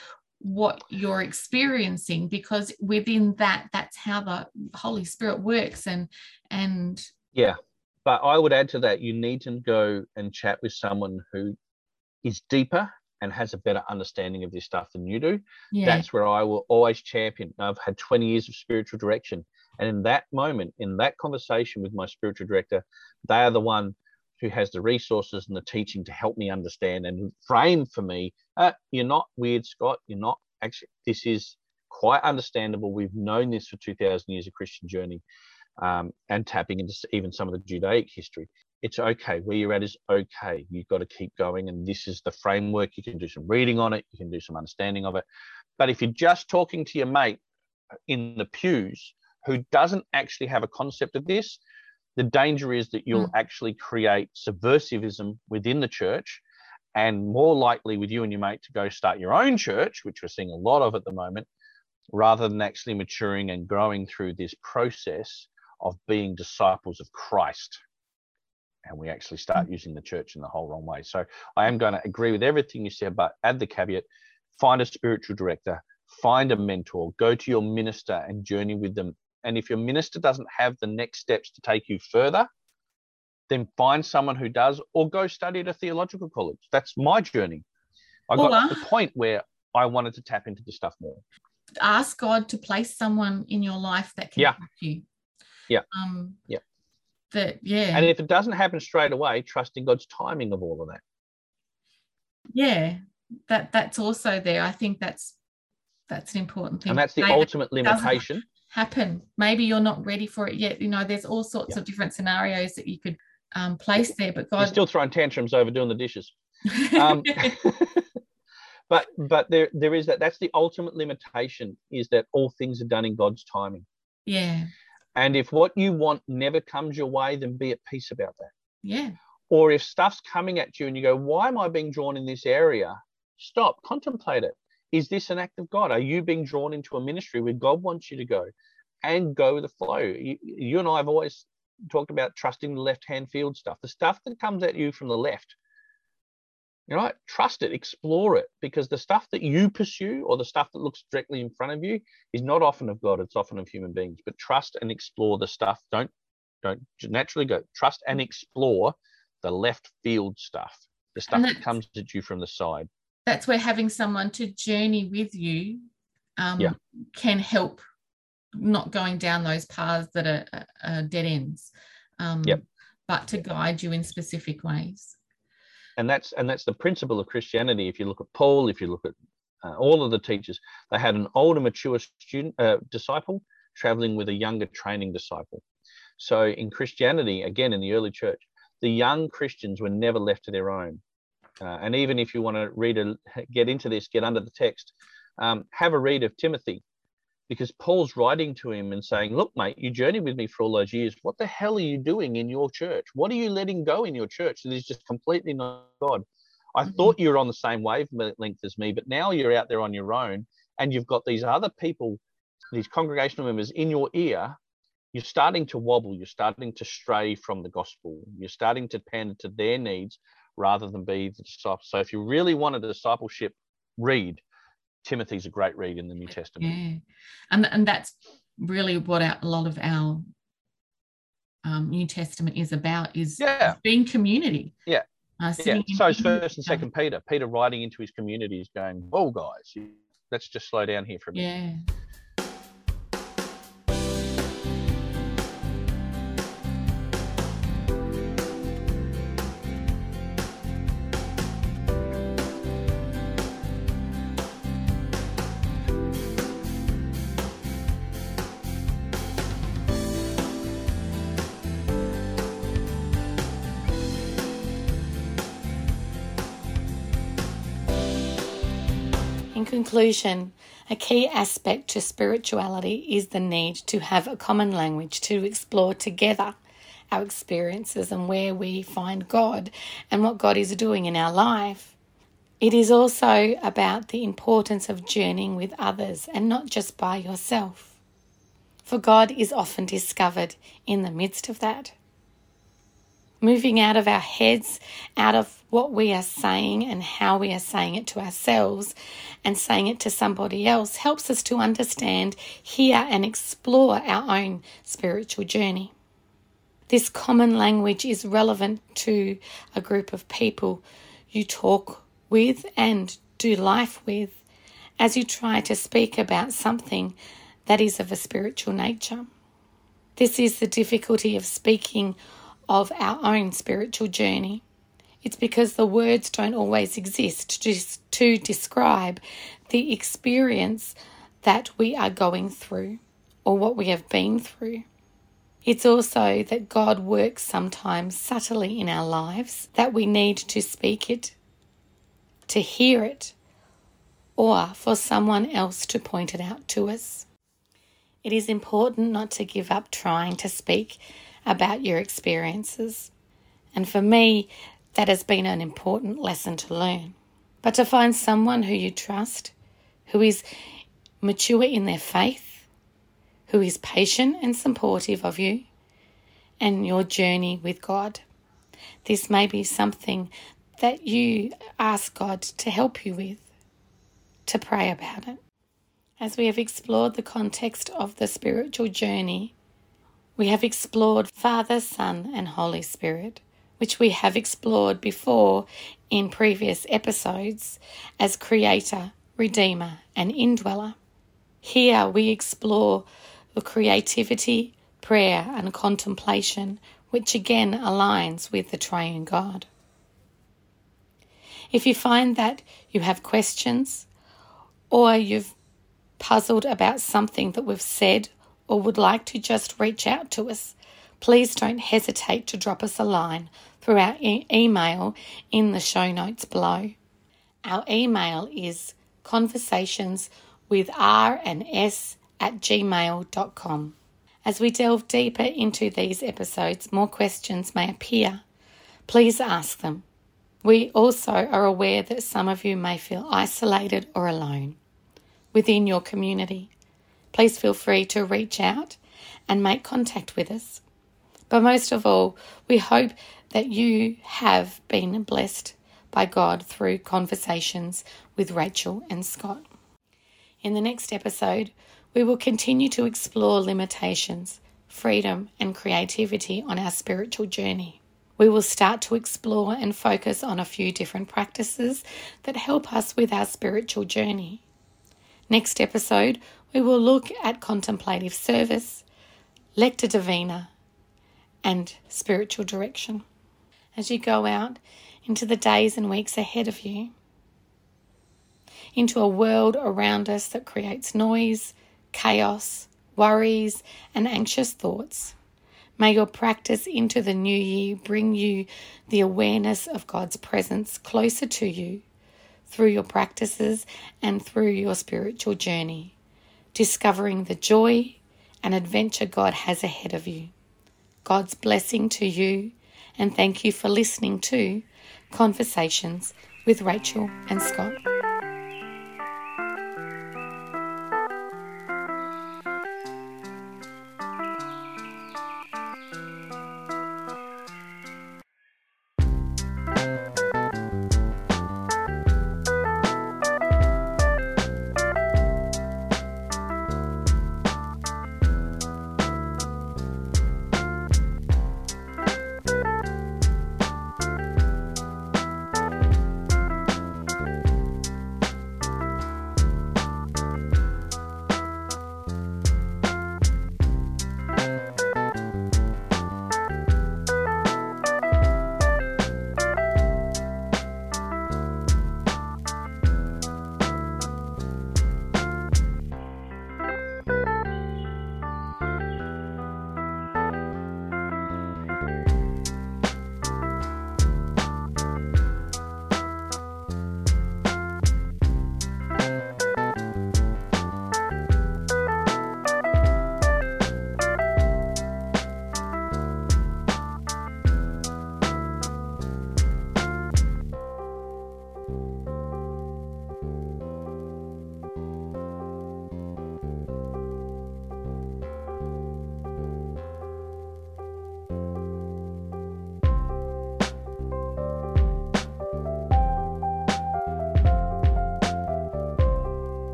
what you're experiencing because within that that's how the holy spirit works and and yeah but i would add to that you need to go and chat with someone who is deeper and has a better understanding of this stuff than you do yeah. that's where i will always champion i've had 20 years of spiritual direction and in that moment in that conversation with my spiritual director they are the one who has the resources and the teaching to help me understand. And frame for me uh, you're not weird scott. You're not actually this is quite understandable. We've known this for 2000 years of christian journey um, and tapping into even some of the judaic history. It's okay. Where you're at is okay. You've got to keep going and this is the framework. You can do some reading on it. You can do some understanding of it. But if you're just talking to your mate in the pews who doesn't actually have a concept of this the danger is that you'll mm. actually create subversivism within the church and more likely with you and your mate to go start your own church, which we're seeing a lot of at the moment, rather than actually maturing and growing through this process of being disciples of Christ. And we actually start mm. using the church in the whole wrong way. So I am going to agree with everything you said, but add the caveat find a spiritual director, find a mentor, go to your minister and journey with them and if your minister doesn't have the next steps to take you further, then find someone who does or go study at a theological college. That's my journey. I got to the point where I wanted to tap into this stuff more. Ask God to place someone in your life that can yeah. help you. Yeah. Um, yeah. That yeah. And if it doesn't happen straight away, trust in God's timing of all of that. Yeah. That that's also there. I think that's that's an important thing. And that's the ultimate limitation happen. Maybe you're not ready for it yet. You know, there's all sorts yeah. of different scenarios that you could um, place there. But God, you're still throwing tantrums over doing the dishes. Um, but but there there is that. That's the ultimate limitation. Is that all things are done in God's timing. Yeah. And if what you want never comes your way, then be at peace about that. Yeah. Or if stuff's coming at you and you go, why am I being drawn in this area? Stop, contemplate it. Is this an act of God? Are you being drawn into a ministry where God wants you to go and go with the flow? You, you and I have always talked about trusting the left hand field stuff, the stuff that comes at you from the left. You know, trust it, explore it, because the stuff that you pursue or the stuff that looks directly in front of you is not often of God, it's often of human beings. But trust and explore the stuff. Don't don't naturally go. Trust and explore the left field stuff, the stuff that comes at you from the side that's where having someone to journey with you um, yeah. can help not going down those paths that are, are dead ends um, yep. but to guide you in specific ways and that's and that's the principle of christianity if you look at paul if you look at uh, all of the teachers they had an older mature student uh, disciple traveling with a younger training disciple so in christianity again in the early church the young christians were never left to their own uh, and even if you want to read a, get into this, get under the text, um, have a read of Timothy, because Paul's writing to him and saying, "Look, mate, you journeyed with me for all those years. What the hell are you doing in your church? What are you letting go in your church that is just completely not God? I mm-hmm. thought you were on the same wavelength as me, but now you're out there on your own, and you've got these other people, these congregational members in your ear." You're starting to wobble. You're starting to stray from the gospel. You're starting to pander to their needs rather than be the disciple. So if you really want a discipleship read, Timothy's a great read in the New Testament. Yeah, and and that's really what our, a lot of our um, New Testament is about is yeah. being community. Yeah. Uh, yeah. So it's first and second Peter. Peter writing into his community is going, "Whoa, guys, let's just slow down here for a minute." Yeah. Conclusion, a key aspect to spirituality is the need to have a common language to explore together our experiences and where we find God and what God is doing in our life. It is also about the importance of journeying with others and not just by yourself. For God is often discovered in the midst of that. Moving out of our heads, out of what we are saying and how we are saying it to ourselves and saying it to somebody else helps us to understand, hear, and explore our own spiritual journey. This common language is relevant to a group of people you talk with and do life with as you try to speak about something that is of a spiritual nature. This is the difficulty of speaking of our own spiritual journey. It's because the words don't always exist to, to describe the experience that we are going through or what we have been through. It's also that God works sometimes subtly in our lives, that we need to speak it, to hear it, or for someone else to point it out to us. It is important not to give up trying to speak about your experiences. And for me, that has been an important lesson to learn. But to find someone who you trust, who is mature in their faith, who is patient and supportive of you and your journey with God. This may be something that you ask God to help you with, to pray about it. As we have explored the context of the spiritual journey, we have explored Father, Son, and Holy Spirit, which we have explored before in previous episodes as Creator, Redeemer, and Indweller. Here we explore the creativity, prayer, and contemplation, which again aligns with the Triune God. If you find that you have questions or you've puzzled about something that we've said or would like to just reach out to us, please don't hesitate to drop us a line through our e- email in the show notes below. Our email is conversations with R and S at gmail.com. As we delve deeper into these episodes, more questions may appear. Please ask them. We also are aware that some of you may feel isolated or alone within your community please feel free to reach out and make contact with us. But most of all, we hope that you have been blessed by God through conversations with Rachel and Scott. In the next episode, we will continue to explore limitations, freedom, and creativity on our spiritual journey. We will start to explore and focus on a few different practices that help us with our spiritual journey. Next episode, we will look at contemplative service, lectio divina, and spiritual direction. As you go out into the days and weeks ahead of you, into a world around us that creates noise, chaos, worries, and anxious thoughts. May your practice into the new year bring you the awareness of God's presence closer to you through your practices and through your spiritual journey discovering the joy and adventure God has ahead of you. God's blessing to you, and thank you for listening to Conversations with Rachel and Scott.